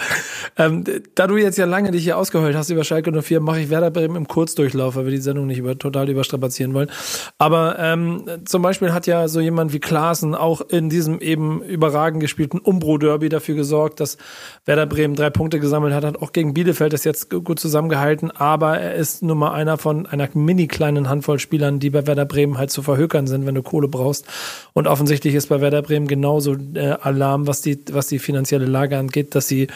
Ähm, da du jetzt ja lange dich hier ausgeheult hast über Schalke 04, mache ich Werder Bremen im Kurzdurchlauf, weil wir die Sendung nicht über, total überstrapazieren wollen. Aber ähm, zum Beispiel hat ja so jemand wie Klaassen auch in diesem eben überragend gespielten Umbro-Derby dafür gesorgt, dass Werder Bremen drei Punkte gesammelt hat, hat auch gegen Bielefeld das jetzt gut zusammengehalten, aber er ist nun mal einer von einer mini kleinen Handvoll Spielern, die bei Werder Bremen halt zu verhökern sind, wenn du Kohle brauchst. Und offensichtlich ist bei Werder Bremen genauso äh, Alarm, was die, was die finanzielle Lage angeht, dass sie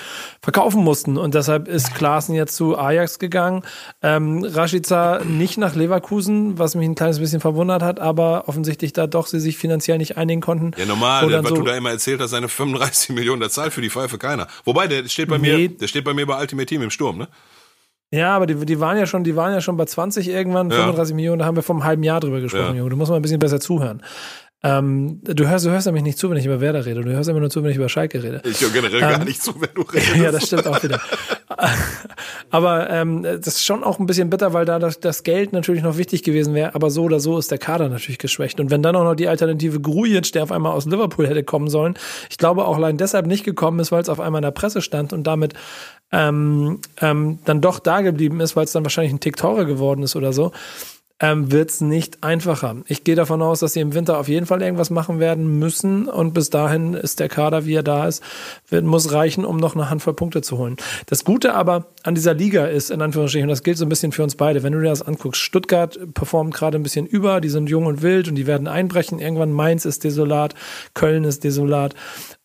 verkaufen mussten. Und deshalb ist Klaassen jetzt zu Ajax gegangen. Ähm, Rashica nicht nach Leverkusen, was mich ein kleines bisschen verwundert hat, aber offensichtlich da doch sie sich finanziell nicht einigen konnten. Ja, normal, der, was so du da immer erzählt hast, seine 35 Millionen, der zahlt für die Pfeife keiner. Wobei, der steht bei nee. mir, der steht bei mir bei Ultimate Team im Sturm, ne? Ja, aber die, die waren ja schon, die waren ja schon bei 20 irgendwann, ja. 35 Millionen, da haben wir vor einem halben Jahr drüber gesprochen, ja. Junge. Du musst mal ein bisschen besser zuhören. Ähm, du, hörst, du hörst nämlich nicht zu, wenn ich über Werder rede. Du hörst immer nur zu, wenn ich über Schalke rede. Ich höre generell ähm, gar nicht zu, wenn du redest. ja, das stimmt auch wieder. aber ähm, das ist schon auch ein bisschen bitter, weil da das, das Geld natürlich noch wichtig gewesen wäre. Aber so oder so ist der Kader natürlich geschwächt. Und wenn dann auch noch die Alternative Grujic, der auf einmal aus Liverpool hätte kommen sollen, ich glaube auch allein deshalb nicht gekommen ist, weil es auf einmal in der Presse stand und damit ähm, ähm, dann doch da geblieben ist, weil es dann wahrscheinlich ein Tick teurer geworden ist oder so ähm, wird es nicht einfacher. Ich gehe davon aus, dass sie im Winter auf jeden Fall irgendwas machen werden müssen und bis dahin ist der Kader, wie er da ist, wird, muss reichen, um noch eine Handvoll Punkte zu holen. Das Gute aber an dieser Liga ist, in Anführungsstrichen, und das gilt so ein bisschen für uns beide, wenn du dir das anguckst, Stuttgart performt gerade ein bisschen über, die sind jung und wild und die werden einbrechen. Irgendwann Mainz ist desolat, Köln ist desolat.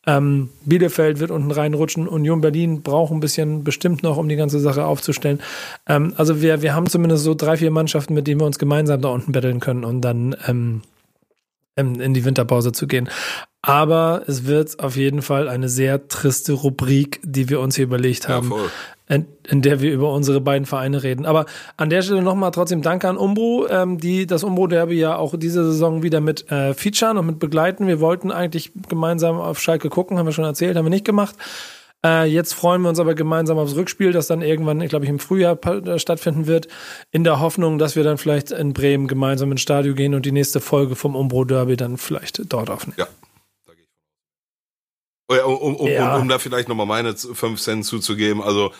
Ähm, Bielefeld wird unten reinrutschen. Union Berlin braucht ein bisschen bestimmt noch, um die ganze Sache aufzustellen. Ähm, also wir, wir haben zumindest so drei, vier Mannschaften, mit denen wir uns gemeinsam da unten betteln können und dann ähm, in die Winterpause zu gehen. Aber es wird auf jeden Fall eine sehr triste Rubrik, die wir uns hier überlegt haben, ja, in, in, der wir über unsere beiden Vereine reden. Aber an der Stelle nochmal trotzdem Danke an Umbro, ähm, die das Umbro-Derby ja auch diese Saison wieder mit äh, featuren und mit begleiten. Wir wollten eigentlich gemeinsam auf Schalke gucken, haben wir schon erzählt, haben wir nicht gemacht. Äh, jetzt freuen wir uns aber gemeinsam aufs Rückspiel, das dann irgendwann, glaube ich, im Frühjahr äh, stattfinden wird, in der Hoffnung, dass wir dann vielleicht in Bremen gemeinsam ins Stadion gehen und die nächste Folge vom Umbro Derby dann vielleicht dort aufnehmen. Ja, um, um, ja. um, um da vielleicht nochmal meine 5 Cent zuzugeben, also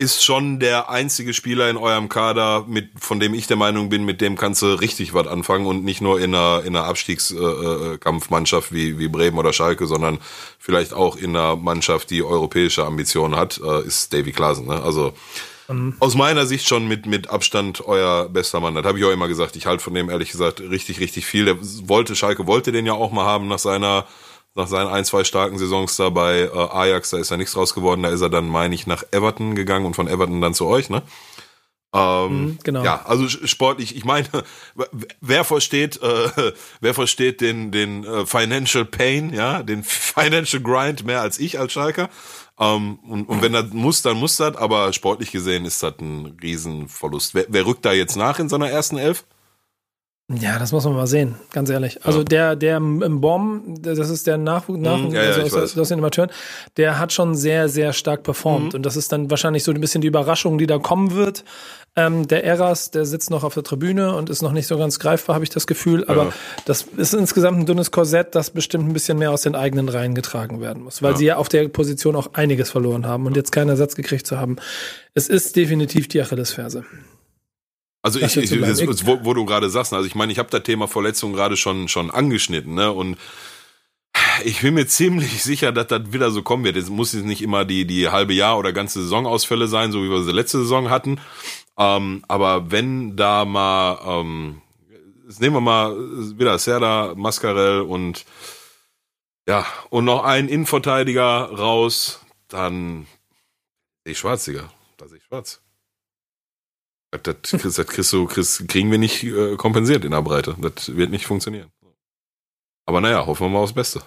ist schon der einzige Spieler in eurem Kader, mit, von dem ich der Meinung bin, mit dem kannst du richtig was anfangen und nicht nur in einer, in einer Abstiegskampfmannschaft wie, wie Bremen oder Schalke, sondern vielleicht auch in einer Mannschaft, die europäische Ambitionen hat, äh, ist Davy Klaasen. Ne? Also mhm. aus meiner Sicht schon mit, mit Abstand euer bester Mann. Das habe ich auch immer gesagt. Ich halte von dem ehrlich gesagt richtig, richtig viel. Der wollte, Schalke wollte den ja auch mal haben nach seiner nach seinen ein, zwei starken Saisons da bei äh, Ajax, da ist ja nichts draus geworden. Da ist er dann, meine ich, nach Everton gegangen und von Everton dann zu euch, ne? Ähm, mhm, genau. Ja, also sportlich, ich meine, wer versteht, äh, wer versteht den, den äh, Financial Pain, ja, den Financial Grind mehr als ich als Schalker. Ähm, und, und wenn das muss, dann muss das, aber sportlich gesehen ist das ein Riesenverlust. Wer, wer rückt da jetzt nach in seiner ersten Elf? Ja, das muss man mal sehen, ganz ehrlich. Also ja. der, der im Bomb, das ist der Nachwuchs, nach, mhm, ja, also ja, aus, aus, den Amateuren, der hat schon sehr, sehr stark performt. Mhm. Und das ist dann wahrscheinlich so ein bisschen die Überraschung, die da kommen wird. Ähm, der Eras, der sitzt noch auf der Tribüne und ist noch nicht so ganz greifbar, habe ich das Gefühl. Aber ja. das ist insgesamt ein dünnes Korsett, das bestimmt ein bisschen mehr aus den eigenen Reihen getragen werden muss, weil ja. sie ja auf der Position auch einiges verloren haben und jetzt keinen Ersatz gekriegt zu haben. Es ist definitiv die Achillesferse. Also ich, ich, ich wo, wo, du gerade sagst, also ich meine, ich habe das Thema Verletzung gerade schon schon angeschnitten, ne? Und ich bin mir ziemlich sicher, dass das wieder so kommen wird. Es muss jetzt nicht immer die, die halbe Jahr oder ganze Saisonausfälle sein, so wie wir sie letzte Saison hatten. Ähm, aber wenn da mal, ähm, nehmen wir mal wieder Serda, Mascarell und ja, und noch einen Innenverteidiger raus, dann sehe ich schwarz, Digga. Da sehe ich schwarz. Das, das, das, kriegst du, kriegst, kriegen wir nicht äh, kompensiert in der Breite. Das wird nicht funktionieren. Aber naja, hoffen wir mal aufs Beste.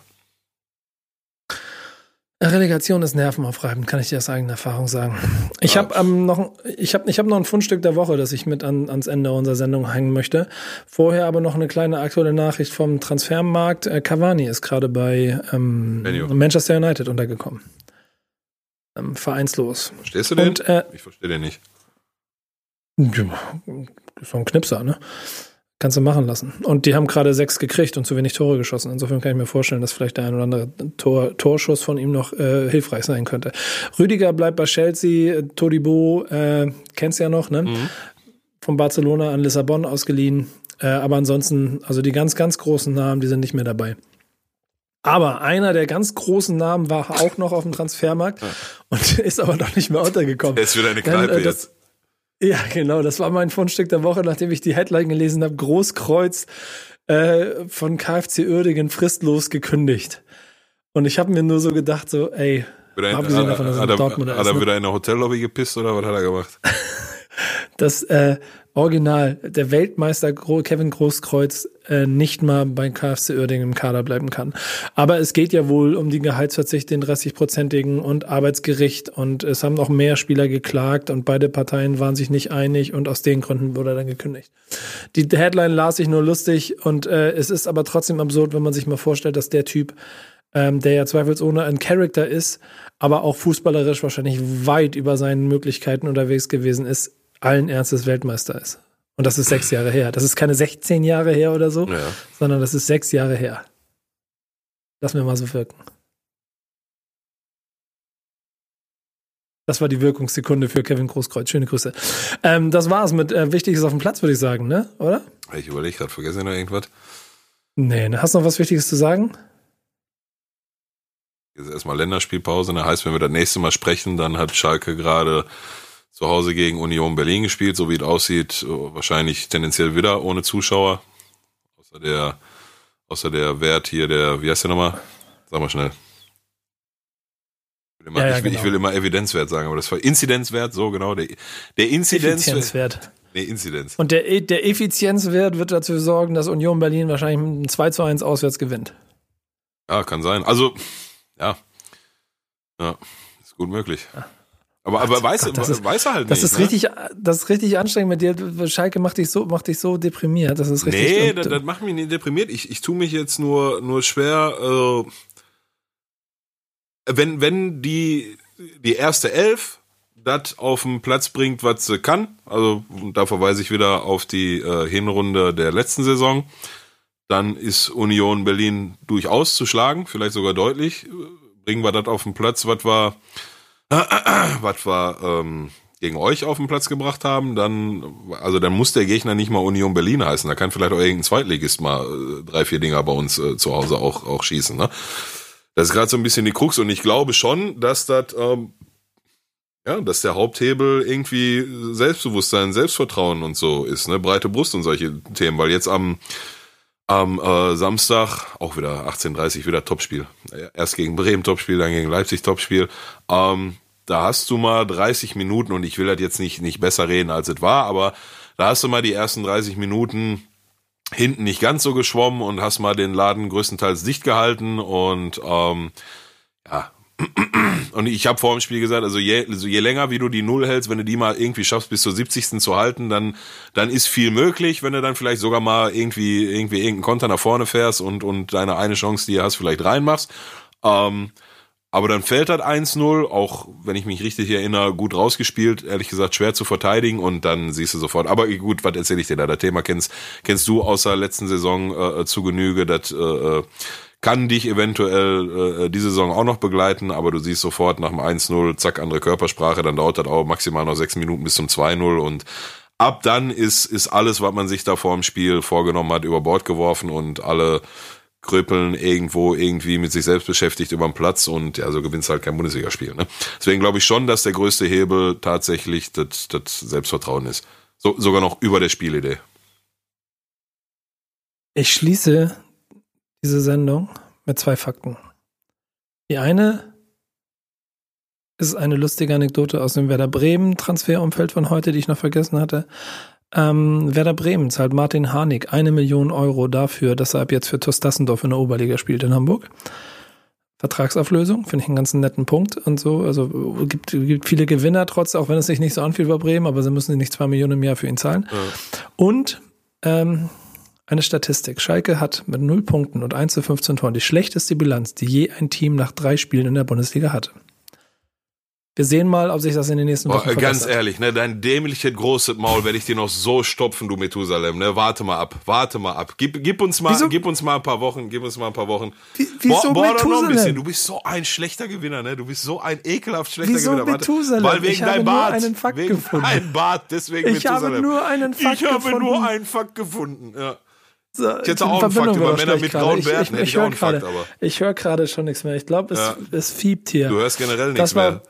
Relegation ist nervenaufreibend, kann ich dir aus eigener Erfahrung sagen. Ich habe ähm, noch, ich hab, ich hab noch ein Fundstück der Woche, das ich mit an, ans Ende unserer Sendung hängen möchte. Vorher aber noch eine kleine aktuelle Nachricht vom Transfermarkt. Äh, Cavani ist gerade bei ähm, Manchester United untergekommen. Ähm, vereinslos. Verstehst du den? Und, äh, ich verstehe den nicht. So ein Knipser, ne? Kannst du machen lassen. Und die haben gerade sechs gekriegt und zu wenig Tore geschossen. Insofern kann ich mir vorstellen, dass vielleicht der ein oder andere Tor, Torschuss von ihm noch äh, hilfreich sein könnte. Rüdiger bleibt bei Chelsea, Todibo, äh, kennst du ja noch, ne? Mhm. Von Barcelona an Lissabon ausgeliehen. Äh, aber ansonsten, also die ganz, ganz großen Namen, die sind nicht mehr dabei. Aber einer der ganz großen Namen war auch noch auf dem Transfermarkt und ist aber noch nicht mehr untergekommen. Er ist wieder eine Kneipe Denn, äh, das, jetzt. Ja, genau, das war mein Fundstück der Woche, nachdem ich die Headline gelesen habe. Großkreuz äh, von KfC Uerdingen fristlos gekündigt. Und ich habe mir nur so gedacht, so, ey, abgesehen davon, dass er hat, Dortmunder hat er wieder in der Hotellobby gepisst oder was hat er gemacht? das äh, Original, der Weltmeister Kevin Großkreuz äh, nicht mal bei KfC Uerdingen im Kader bleiben kann. Aber es geht ja wohl um den Gehaltsverzicht, den 30-prozentigen und Arbeitsgericht und es haben noch mehr Spieler geklagt und beide Parteien waren sich nicht einig und aus den Gründen wurde er dann gekündigt. Die Headline las ich nur lustig und äh, es ist aber trotzdem absurd, wenn man sich mal vorstellt, dass der Typ ähm, der ja zweifelsohne ein Charakter ist, aber auch fußballerisch wahrscheinlich weit über seinen Möglichkeiten unterwegs gewesen ist, allen Ernstes Weltmeister ist. Und das ist sechs Jahre her. Das ist keine 16 Jahre her oder so, ja. sondern das ist sechs Jahre her. Lass mir mal so wirken. Das war die Wirkungssekunde für Kevin Großkreuz. Schöne Grüße. Ähm, das war's mit äh, Wichtiges auf dem Platz, würde ich sagen, ne? Oder? Ich überlege gerade, vergesse ich noch irgendwas? Nee, ne? hast du noch was Wichtiges zu sagen? Jetzt erstmal Länderspielpause. Das heißt, wenn wir das nächste Mal sprechen, dann hat Schalke gerade zu Hause gegen Union Berlin gespielt, so wie es aussieht, wahrscheinlich tendenziell wieder ohne Zuschauer. Außer der, außer der Wert hier, der, wie heißt der nochmal? Sag mal schnell. Ich will, immer, ja, ja, ich, will, genau. ich will immer Evidenzwert sagen, aber das war Inzidenzwert, so genau, der, der Inzidenzwert. Nee, Inzidenz. Und der, der Effizienzwert wird dazu sorgen, dass Union Berlin wahrscheinlich ein 2 zu 1 auswärts gewinnt. Ja, kann sein. Also, ja. Ja, ist gut möglich. Ja. Aber, aber weiß, Gott, ist, weiß er halt das nicht. Ist ne? richtig, das ist richtig anstrengend mit dir. Schalke macht dich so, macht dich so deprimiert. Das ist richtig. Nee, das, das macht mich nicht deprimiert. Ich, ich tue mich jetzt nur, nur schwer, äh, wenn, wenn die, die erste Elf das auf den Platz bringt, was sie kann. Also, da verweise ich wieder auf die äh, Hinrunde der letzten Saison. Dann ist Union Berlin durchaus zu schlagen, vielleicht sogar deutlich. Bringen wir das auf den Platz, was wir, was wir ähm, gegen euch auf den Platz gebracht haben, dann, also dann muss der Gegner nicht mal Union Berlin heißen. Da kann vielleicht auch irgendein Zweitligist mal äh, drei, vier Dinger bei uns äh, zu Hause auch, auch schießen. Ne? Das ist gerade so ein bisschen die Krux und ich glaube schon, dass das, ähm, ja, dass der Haupthebel irgendwie Selbstbewusstsein, Selbstvertrauen und so ist, ne? Breite Brust und solche Themen, weil jetzt am am äh, Samstag auch wieder 18:30 wieder Topspiel. Erst gegen Bremen Topspiel, dann gegen Leipzig Topspiel. Ähm, da hast du mal 30 Minuten und ich will das jetzt nicht, nicht besser reden, als es war, aber da hast du mal die ersten 30 Minuten hinten nicht ganz so geschwommen und hast mal den Laden größtenteils dicht gehalten und ähm, ja, und ich habe vor dem Spiel gesagt, also je, also je länger wie du die Null hältst, wenn du die mal irgendwie schaffst, bis zur 70. zu halten, dann, dann ist viel möglich, wenn du dann vielleicht sogar mal irgendwie, irgendwie irgendeinen Konter nach vorne fährst und, und deine eine Chance, die du hast, vielleicht reinmachst. Ähm, aber dann fällt das 1-0, auch wenn ich mich richtig erinnere, gut rausgespielt, ehrlich gesagt schwer zu verteidigen und dann siehst du sofort. Aber gut, was erzähle ich dir da? Das Thema kennst, kennst du außer letzten Saison äh, zu Genüge, das äh, äh kann dich eventuell äh, diese Saison auch noch begleiten, aber du siehst sofort nach dem 1-0, zack, andere Körpersprache, dann dauert das auch maximal noch sechs Minuten bis zum 2-0 und ab dann ist, ist alles, was man sich da vor dem Spiel vorgenommen hat, über Bord geworfen und alle Kröpeln irgendwo irgendwie mit sich selbst beschäftigt über den Platz und ja, so gewinnst halt kein Bundesligaspiel. Ne? Deswegen glaube ich schon, dass der größte Hebel tatsächlich das, das Selbstvertrauen ist. So, sogar noch über der Spielidee. Ich schließe diese Sendung mit zwei Fakten. Die eine ist eine lustige Anekdote aus dem Werder Bremen Transferumfeld von heute, die ich noch vergessen hatte. Ähm, Werder Bremen zahlt Martin Harnik eine Million Euro dafür, dass er ab jetzt für TuS Dassendorf in der Oberliga spielt in Hamburg. Vertragsauflösung, finde ich einen ganz netten Punkt und so. Also gibt, gibt viele Gewinner trotz, auch wenn es sich nicht so anfühlt bei Bremen, aber sie müssen nicht zwei Millionen im Jahr für ihn zahlen. Ja. Und ähm, eine Statistik. Schalke hat mit null Punkten und 1 zu 15 Toren die schlechteste Bilanz, die je ein Team nach drei Spielen in der Bundesliga hatte. Wir sehen mal, ob sich das in den nächsten Wochen Boah, Ganz ehrlich, ne, dein dämliche großes Maul werde ich dir noch so stopfen, du Methusalem. Ne, warte mal ab, warte mal ab. Gib, gib uns mal, wieso? gib uns mal ein paar Wochen, gib uns mal ein paar Wochen. Wie, wieso Bo Methusalem? noch ein bisschen. Du bist so ein schlechter Gewinner, ne? Du bist so ein ekelhaft schlechter wieso Gewinner. Warte, Methusalem? Weil wegen ich deinem Bart. Einen Fakt wegen gefunden. Dein Bart, deswegen ich Methusalem. habe nur einen Fakt ich gefunden. habe nur einen Fakt gefunden, ja. Ich hätte auch einen Fakt über Männer mit grauen Bärten, ich, ich, ich, ich höre gerade schon nichts mehr. Ich glaube, es, Ja. es fiebt hier. Du hörst generell nichts mehr.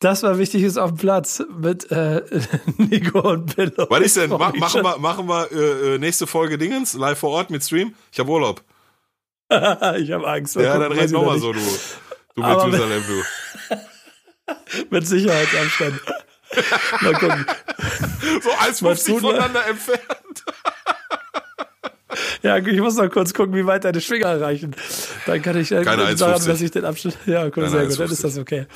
Das war Wichtiges auf dem Platz mit äh, Nico und Billo. Was ist denn? Ich freu Ma mich machen wir, machen wir äh, äh, nächste Folge Dingens, live vor Ort mit Stream? Ich habe Urlaub. ich habe Angst. Ja, dann red nochmal noch so, du. Du Methusalem, du. Mit Sicherheitsabstand. Mal gucken. So 1,50 Mach's gut, ne? voneinander entfernt. Ja, ich muss noch kurz gucken, wie weit deine Schwinger reichen. Dann kann ich äh, Keine sagen, 1,50. dass ich den Abschnitt. Ja, Keine sehr gut. Dann 1,50. ist das okay.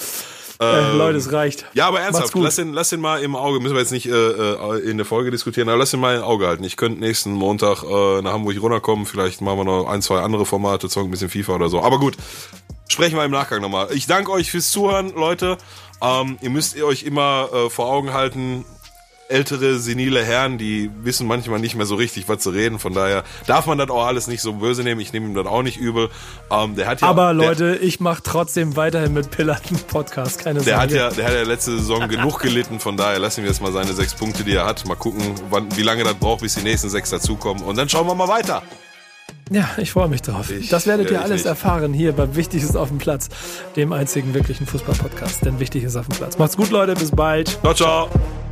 Ähm, äh, Leute, es reicht. Ja, aber ernsthaft, gut. lass den, lass den mal im Auge, müssen wir jetzt nicht äh, äh, in der Folge diskutieren, aber lass den mal im Auge halten. Ich könnte nächsten Montag äh, nach Hamburg runterkommen, vielleicht machen wir noch ein, zwei andere Formate, zocken ein bisschen FIFA oder so. Aber gut, sprechen wir im Nachgang nochmal. Ich danke euch fürs Zuhören, Leute. Ähm, ihr müsst euch immer äh, vor Augen halten, ältere, senile Herren, die wissen manchmal nicht mehr so richtig, was zu reden. Von daher darf man das auch alles nicht so böse nehmen. Ich nehme ihm das auch nicht übel. Ähm, der hat ja, Aber Leute, ich mache trotzdem weiterhin mit Pillaten Podcast, keine Der hat Sorge. ja, der hat ja letzte Saison genug gelitten, von daher lassen wir jetzt mal seine sechs Punkte, die er hat. Mal gucken, wann, wie lange das braucht, bis die nächsten sechs dazukommen. Und dann schauen wir mal weiter. Ja, ich freue mich drauf. Ich- das werdet ihr alles nicht. erfahren hier bei Wichtig ist auf dem Platz, dem einzigen wirklichen Fußball-Podcast. Denn Wichtig ist auf dem Platz. Macht's gut, Leute. Bis bald. Ciao, ciao.